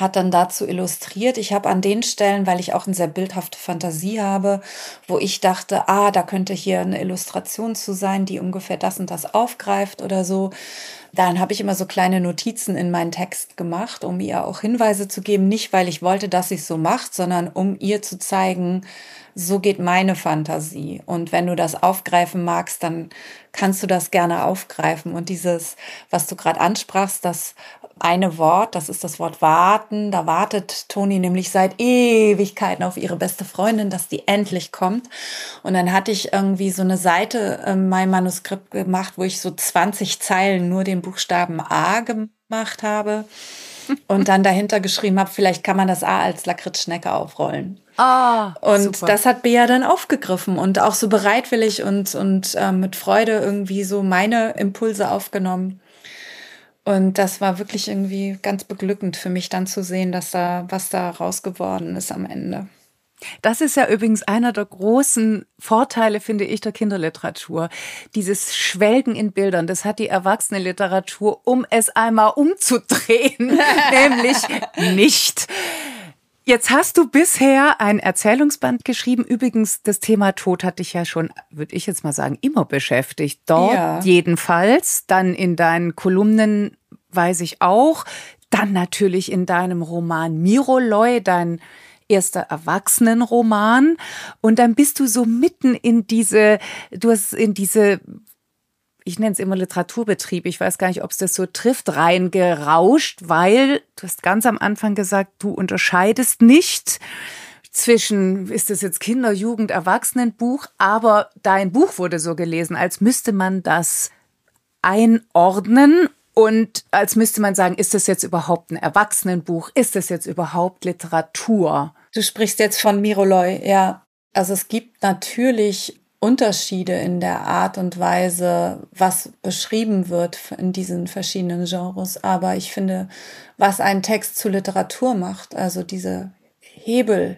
Speaker 1: hat dann dazu illustriert. Ich habe an den Stellen, weil ich auch eine sehr bildhafte Fantasie habe, wo ich dachte, ah, da könnte hier eine Illustration zu sein, die ungefähr das und das aufgreift oder so. Dann habe ich immer so kleine Notizen in meinen Text gemacht, um ihr auch Hinweise zu geben. Nicht, weil ich wollte, dass sie es so macht, sondern um ihr zu zeigen, so geht meine Fantasie. Und wenn du das aufgreifen magst, dann kannst du das gerne aufgreifen. Und dieses, was du gerade ansprachst, das eine Wort, das ist das Wort warten. Da wartet Toni nämlich seit Ewigkeiten auf ihre beste Freundin, dass die endlich kommt. Und dann hatte ich irgendwie so eine Seite in meinem Manuskript gemacht, wo ich so 20 Zeilen nur den Buchstaben A gemacht habe [LAUGHS] und dann dahinter geschrieben habe, vielleicht kann man das A als Lakritzschnecke aufrollen. Ah, und super. das hat Bea dann aufgegriffen und auch so bereitwillig und, und äh, mit Freude irgendwie so meine Impulse aufgenommen. Und das war wirklich irgendwie ganz beglückend für mich dann zu sehen, dass da was da raus geworden ist am Ende.
Speaker 2: Das ist ja übrigens einer der großen Vorteile, finde ich, der Kinderliteratur. Dieses Schwelgen in Bildern, das hat die Erwachsenenliteratur, um es einmal umzudrehen, [LAUGHS] nämlich nicht. Jetzt hast du bisher ein Erzählungsband geschrieben. Übrigens, das Thema Tod hat dich ja schon, würde ich jetzt mal sagen, immer beschäftigt. Dort ja. jedenfalls, dann in deinen Kolumnen weiß ich auch, dann natürlich in deinem Roman Miroloy, dein erster Erwachsenenroman. Und dann bist du so mitten in diese, du hast in diese ich nenne es immer Literaturbetrieb, ich weiß gar nicht, ob es das so trifft, reingerauscht, weil du hast ganz am Anfang gesagt, du unterscheidest nicht zwischen, ist das jetzt Kinder-, Jugend-, Erwachsenenbuch, aber dein Buch wurde so gelesen, als müsste man das einordnen und als müsste man sagen, ist das jetzt überhaupt ein Erwachsenenbuch? Ist das jetzt überhaupt Literatur?
Speaker 1: Du sprichst jetzt von Miroloy, ja. Also es gibt natürlich Unterschiede in der Art und Weise, was beschrieben wird in diesen verschiedenen Genres. Aber ich finde, was einen Text zu Literatur macht, also diese Hebel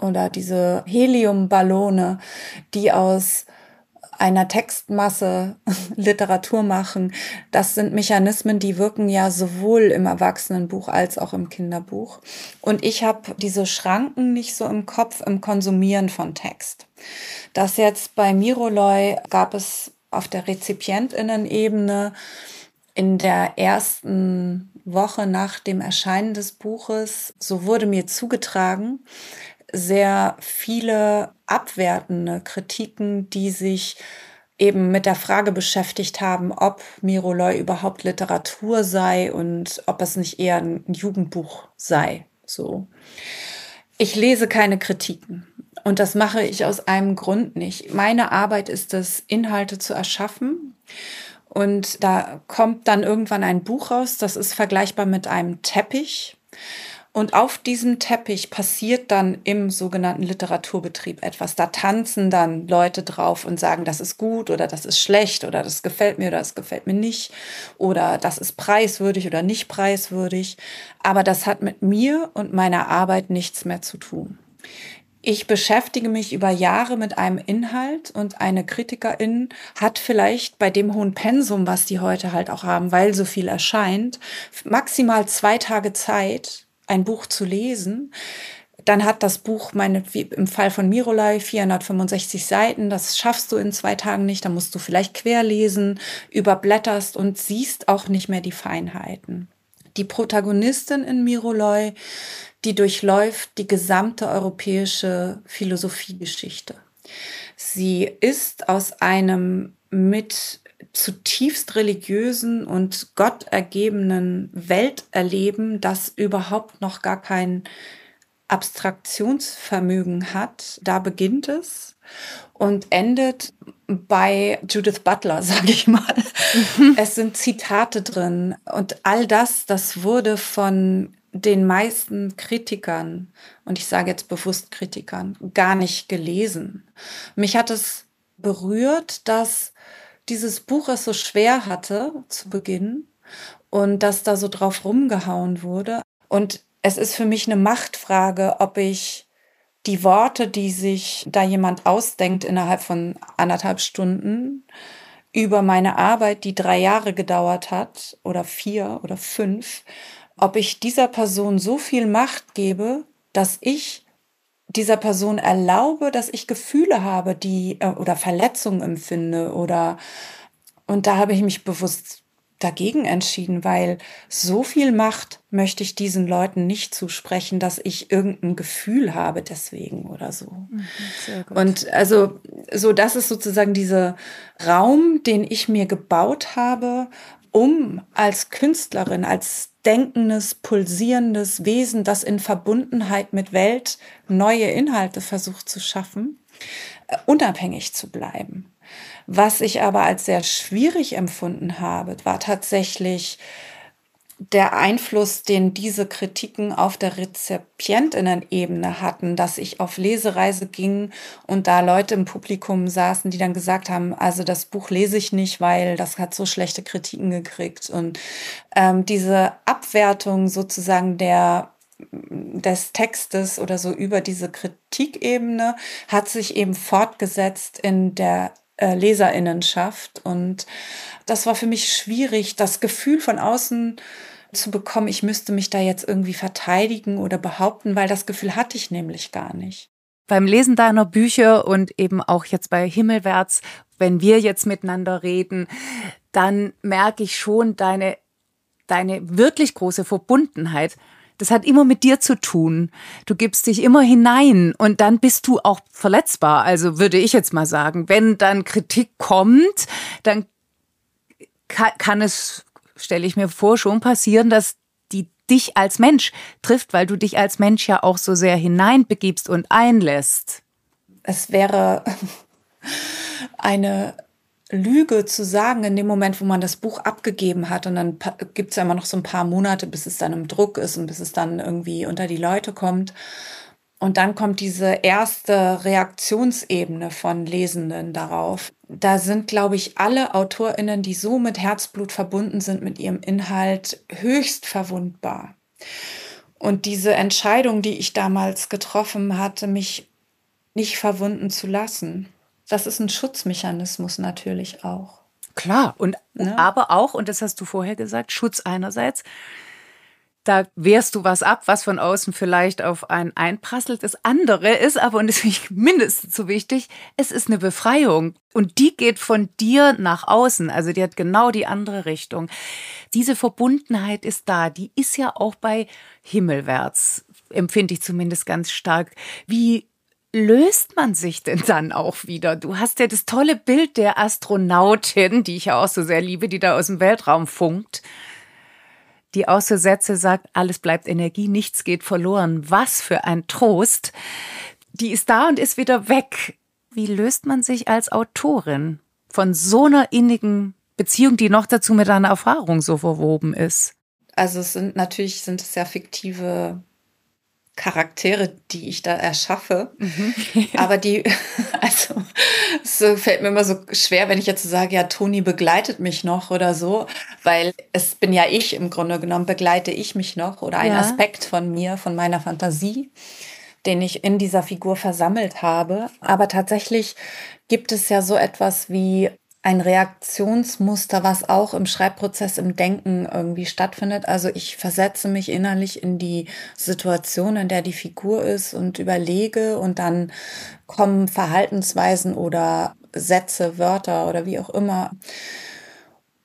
Speaker 1: oder diese Heliumballone, die aus einer Textmasse [LAUGHS] Literatur machen, das sind Mechanismen, die wirken ja sowohl im Erwachsenenbuch als auch im Kinderbuch. Und ich habe diese Schranken nicht so im Kopf im Konsumieren von Text. Das jetzt bei Miroloy gab es auf der Rezipientinnen-Ebene in der ersten Woche nach dem Erscheinen des Buches, so wurde mir zugetragen, sehr viele abwertende Kritiken, die sich eben mit der Frage beschäftigt haben, ob Miroloy überhaupt Literatur sei und ob es nicht eher ein Jugendbuch sei. So. Ich lese keine Kritiken. Und das mache ich aus einem Grund nicht. Meine Arbeit ist es, Inhalte zu erschaffen. Und da kommt dann irgendwann ein Buch raus, das ist vergleichbar mit einem Teppich. Und auf diesem Teppich passiert dann im sogenannten Literaturbetrieb etwas. Da tanzen dann Leute drauf und sagen, das ist gut oder das ist schlecht oder das gefällt mir oder das gefällt mir nicht oder das ist preiswürdig oder nicht preiswürdig. Aber das hat mit mir und meiner Arbeit nichts mehr zu tun. Ich beschäftige mich über Jahre mit einem Inhalt und eine Kritikerin hat vielleicht bei dem hohen Pensum, was die heute halt auch haben, weil so viel erscheint, maximal zwei Tage Zeit, ein Buch zu lesen, dann hat das Buch meine, wie im Fall von Mirolai 465 Seiten. Das schaffst du in zwei Tagen nicht. Da musst du vielleicht querlesen, überblätterst und siehst auch nicht mehr die Feinheiten. Die Protagonistin in Mirolai, die durchläuft die gesamte europäische Philosophiegeschichte. Sie ist aus einem mit zutiefst religiösen und gottergebenen Welterleben, das überhaupt noch gar kein Abstraktionsvermögen hat. Da beginnt es und endet bei Judith Butler, [LAUGHS] sage ich mal. [LAUGHS] Es sind Zitate drin und all das, das wurde von den meisten Kritikern, und ich sage jetzt bewusst Kritikern, gar nicht gelesen. Mich hat es berührt, dass dieses Buch es so schwer hatte zu Beginn und dass da so drauf rumgehauen wurde. Und es ist für mich eine Machtfrage, ob ich die Worte, die sich da jemand ausdenkt innerhalb von anderthalb Stunden über meine Arbeit, die drei Jahre gedauert hat oder vier oder fünf, ob ich dieser Person so viel Macht gebe, dass ich dieser Person erlaube, dass ich Gefühle habe, die äh, oder Verletzungen empfinde oder und da habe ich mich bewusst dagegen entschieden, weil so viel Macht möchte ich diesen Leuten nicht zusprechen, dass ich irgendein Gefühl habe deswegen oder so. Mhm, und also so das ist sozusagen dieser Raum, den ich mir gebaut habe, um als Künstlerin, als denkendes, pulsierendes Wesen, das in Verbundenheit mit Welt neue Inhalte versucht zu schaffen, äh, unabhängig zu bleiben. Was ich aber als sehr schwierig empfunden habe, war tatsächlich der Einfluss, den diese Kritiken auf der Rezipientinnen-Ebene hatten, dass ich auf Lesereise ging und da Leute im Publikum saßen, die dann gesagt haben, also das Buch lese ich nicht, weil das hat so schlechte Kritiken gekriegt. Und ähm, diese Abwertung sozusagen der des Textes oder so über diese Kritikebene hat sich eben fortgesetzt in der äh, Leserinnenschaft. Und das war für mich schwierig, das Gefühl von außen zu bekommen, ich müsste mich da jetzt irgendwie verteidigen oder behaupten, weil das Gefühl hatte ich nämlich gar nicht.
Speaker 2: Beim Lesen deiner Bücher und eben auch jetzt bei Himmelwärts, wenn wir jetzt miteinander reden, dann merke ich schon deine, deine wirklich große Verbundenheit das hat immer mit dir zu tun. Du gibst dich immer hinein und dann bist du auch verletzbar. Also würde ich jetzt mal sagen, wenn dann Kritik kommt, dann kann, es, stelle ich mir vor, schon passieren, dass die dich als Mensch trifft, weil du dich als Mensch ja auch so sehr hineinbegibst und einlässt.
Speaker 1: Es wäre eine Lüge zu sagen in dem Moment, wo man das Buch abgegeben hat. Und dann gibt es ja immer noch so ein paar Monate, bis es dann im Druck ist und bis es dann irgendwie unter die Leute kommt. Und dann kommt diese erste Reaktionsebene von Lesenden darauf. Da sind, glaube ich, alle Autorinnen, die so mit Herzblut verbunden sind mit ihrem Inhalt, höchst verwundbar. Und diese Entscheidung, die ich damals getroffen hatte, mich nicht verwunden zu lassen, das ist ein Schutzmechanismus natürlich auch.
Speaker 2: Klar, und ja. aber auch, und das hast du vorher gesagt, Schutz einerseits, da wehrst du was ab, was von außen vielleicht auf einen einprasselt. Das andere ist aber, und das ist mindestens so wichtig, es ist eine Befreiung. Und die geht von dir nach außen. Also die hat genau die andere Richtung. Diese Verbundenheit ist da. Die ist ja auch bei Himmelwärts empfinde ich zumindest ganz stark. Wie löst man sich denn dann auch wieder? Du hast ja das tolle Bild der Astronautin, die ich ja auch so sehr liebe, die da aus dem Weltraum funkt, die auch so Sätze sagt, alles bleibt Energie, nichts geht verloren. Was für ein Trost. Die ist da und ist wieder weg. Wie löst man sich als Autorin von so einer innigen Beziehung, die noch dazu mit einer Erfahrung so verwoben ist?
Speaker 1: Also es sind natürlich sind es ja fiktive Charaktere, die ich da erschaffe. Mhm. [LAUGHS] Aber die, [LAUGHS] also es fällt mir immer so schwer, wenn ich jetzt sage, ja, Toni begleitet mich noch oder so, weil es bin ja ich im Grunde genommen, begleite ich mich noch oder ein ja. Aspekt von mir, von meiner Fantasie, den ich in dieser Figur versammelt habe. Aber tatsächlich gibt es ja so etwas wie ein Reaktionsmuster, was auch im Schreibprozess, im Denken irgendwie stattfindet. Also ich versetze mich innerlich in die Situation, in der die Figur ist und überlege und dann kommen Verhaltensweisen oder Sätze, Wörter oder wie auch immer.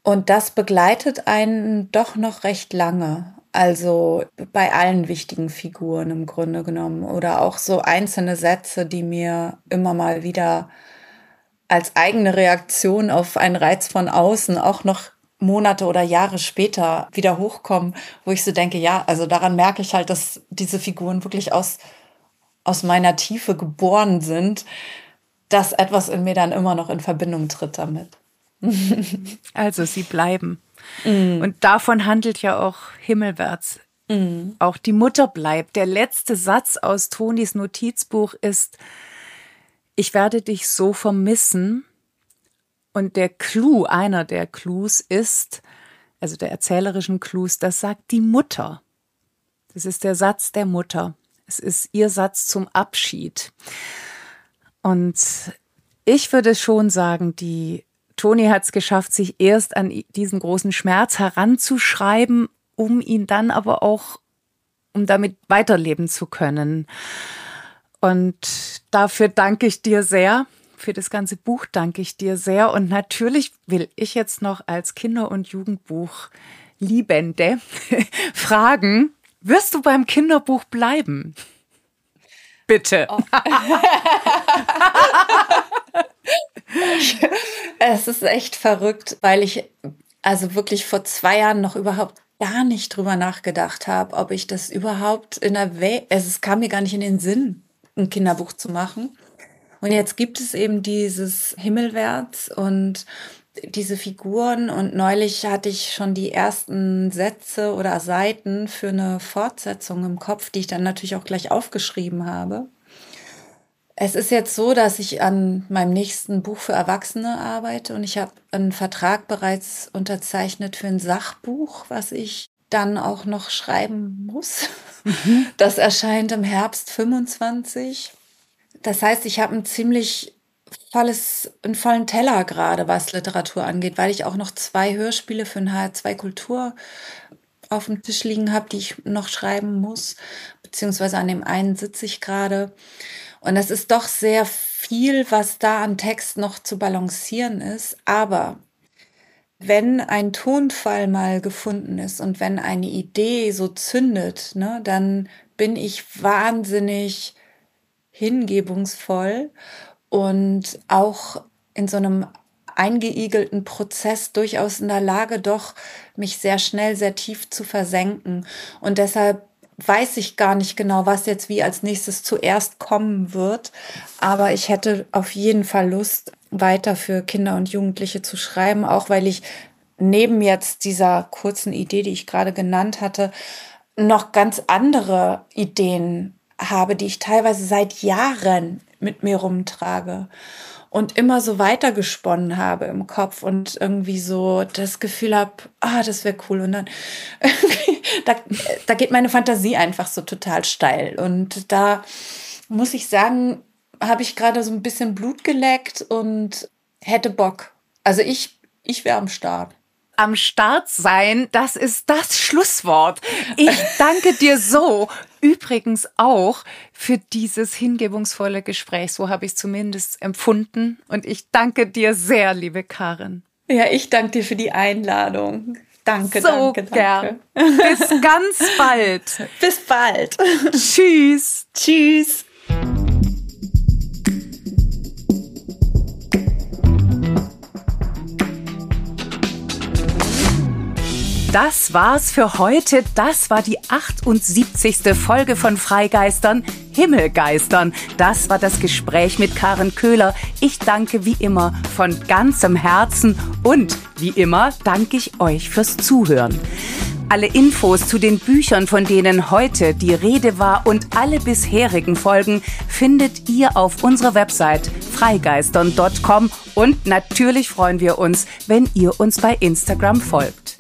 Speaker 1: Und das begleitet einen doch noch recht lange. Also bei allen wichtigen Figuren im Grunde genommen. Oder auch so einzelne Sätze, die mir immer mal wieder als eigene Reaktion auf einen Reiz von außen auch noch Monate oder Jahre später wieder hochkommen, wo ich so denke, ja, also daran merke ich halt, dass diese Figuren wirklich aus, aus meiner Tiefe geboren sind, dass etwas in mir dann immer noch in Verbindung tritt damit. [LAUGHS]
Speaker 2: also sie bleiben. Mm. Und davon handelt ja auch Himmelwärts. Mm. Auch die Mutter bleibt. Der letzte Satz aus Tonis Notizbuch ist, ich werde dich so vermissen. Und der Clou, einer der Clues ist, also der erzählerischen Clues, das sagt die Mutter. Das ist der Satz der Mutter. Es ist ihr Satz zum Abschied. Und ich würde schon sagen, die Toni hat es geschafft, sich erst an diesen großen Schmerz heranzuschreiben, um ihn dann aber auch, um damit weiterleben zu können. Und dafür danke ich dir sehr. Für das ganze Buch danke ich dir sehr. Und natürlich will ich jetzt noch als Kinder- und Jugendbuch Liebende [LAUGHS] fragen, wirst du beim Kinderbuch bleiben? Bitte. Oh. [LAUGHS]
Speaker 1: es ist echt verrückt, weil ich also wirklich vor zwei Jahren noch überhaupt gar nicht drüber nachgedacht habe, ob ich das überhaupt in der Welt, es kam mir gar nicht in den Sinn, ein Kinderbuch zu machen. Und jetzt gibt es eben dieses Himmelwärts und diese Figuren und neulich hatte ich schon die ersten Sätze oder Seiten für eine Fortsetzung im Kopf, die ich dann natürlich auch gleich aufgeschrieben habe. Es ist jetzt so, dass ich an meinem nächsten Buch für Erwachsene arbeite und ich habe einen Vertrag bereits unterzeichnet für ein Sachbuch, was ich dann auch noch schreiben muss. [LAUGHS] Das erscheint im Herbst 25. Das heißt, ich habe ein ziemlich volles, einen vollen Teller gerade, was Literatur angeht, weil ich auch noch zwei Hörspiele für ein HR2 Kultur auf dem Tisch liegen habe, die ich noch schreiben muss, beziehungsweise an dem einen sitze ich gerade. Und es ist doch sehr viel, was da an Text noch zu balancieren ist. Aber wenn ein Tonfall mal gefunden ist und wenn eine Idee so zündet, ne, dann bin ich wahnsinnig hingebungsvoll und auch in so einem eingeigelten Prozess durchaus in der Lage, doch mich sehr schnell, sehr tief zu versenken. Und deshalb weiß ich gar nicht genau, was jetzt wie als nächstes zuerst kommen wird. Aber ich hätte auf jeden Fall Lust, weiter für Kinder und Jugendliche zu schreiben, auch weil ich neben jetzt dieser kurzen Idee, die ich gerade genannt hatte, noch ganz andere Ideen habe, die ich teilweise seit Jahren mit mir rumtrage und immer so weitergesponnen habe im Kopf und irgendwie so das Gefühl habe, ah, das wäre cool. Und dann [LAUGHS] da, da geht meine Fantasie einfach so total steil. Und da muss ich sagen, habe ich gerade so ein bisschen Blut geleckt und hätte Bock. Also ich, ich wäre am Start
Speaker 2: am Start sein, das ist das Schlusswort. Ich [LAUGHS] danke dir so. Übrigens auch für dieses hingebungsvolle Gespräch. So habe ich es zumindest empfunden. Und ich danke dir sehr, liebe Karin.
Speaker 1: Ja, ich danke dir für die Einladung. Danke,
Speaker 2: so
Speaker 1: danke, danke.
Speaker 2: gern. Bis ganz bald. [LAUGHS]
Speaker 1: Bis bald.
Speaker 2: Tschüss.
Speaker 1: Tschüss.
Speaker 2: Das war's für heute. Das war die 78. Folge von Freigeistern, Himmelgeistern. Das war das Gespräch mit Karen Köhler. Ich danke wie immer von ganzem Herzen und wie immer danke ich euch fürs Zuhören. Alle Infos zu den Büchern, von denen heute die Rede war und alle bisherigen Folgen findet ihr auf unserer Website freigeistern.com und natürlich freuen wir uns, wenn ihr uns bei Instagram folgt.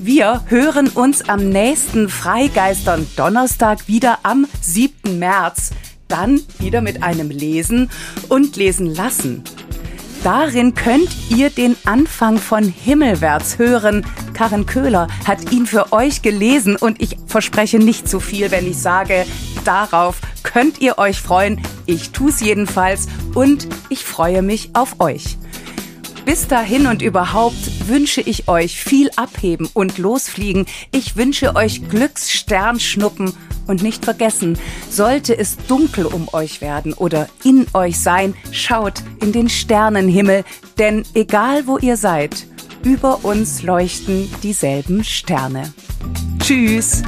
Speaker 2: Wir hören uns am nächsten Freigeistern Donnerstag wieder am 7. März. Dann wieder mit einem Lesen und Lesen lassen. Darin könnt ihr den Anfang von Himmelwärts hören. Karin Köhler hat ihn für euch gelesen und ich verspreche nicht zu viel, wenn ich sage, darauf könnt ihr euch freuen. Ich tu's jedenfalls und ich freue mich auf euch. Bis dahin und überhaupt wünsche ich euch viel abheben und losfliegen. Ich wünsche euch Glückssternschnuppen und nicht vergessen, sollte es dunkel um euch werden oder in euch sein, schaut in den Sternenhimmel, denn egal wo ihr seid, über uns leuchten dieselben Sterne. Tschüss!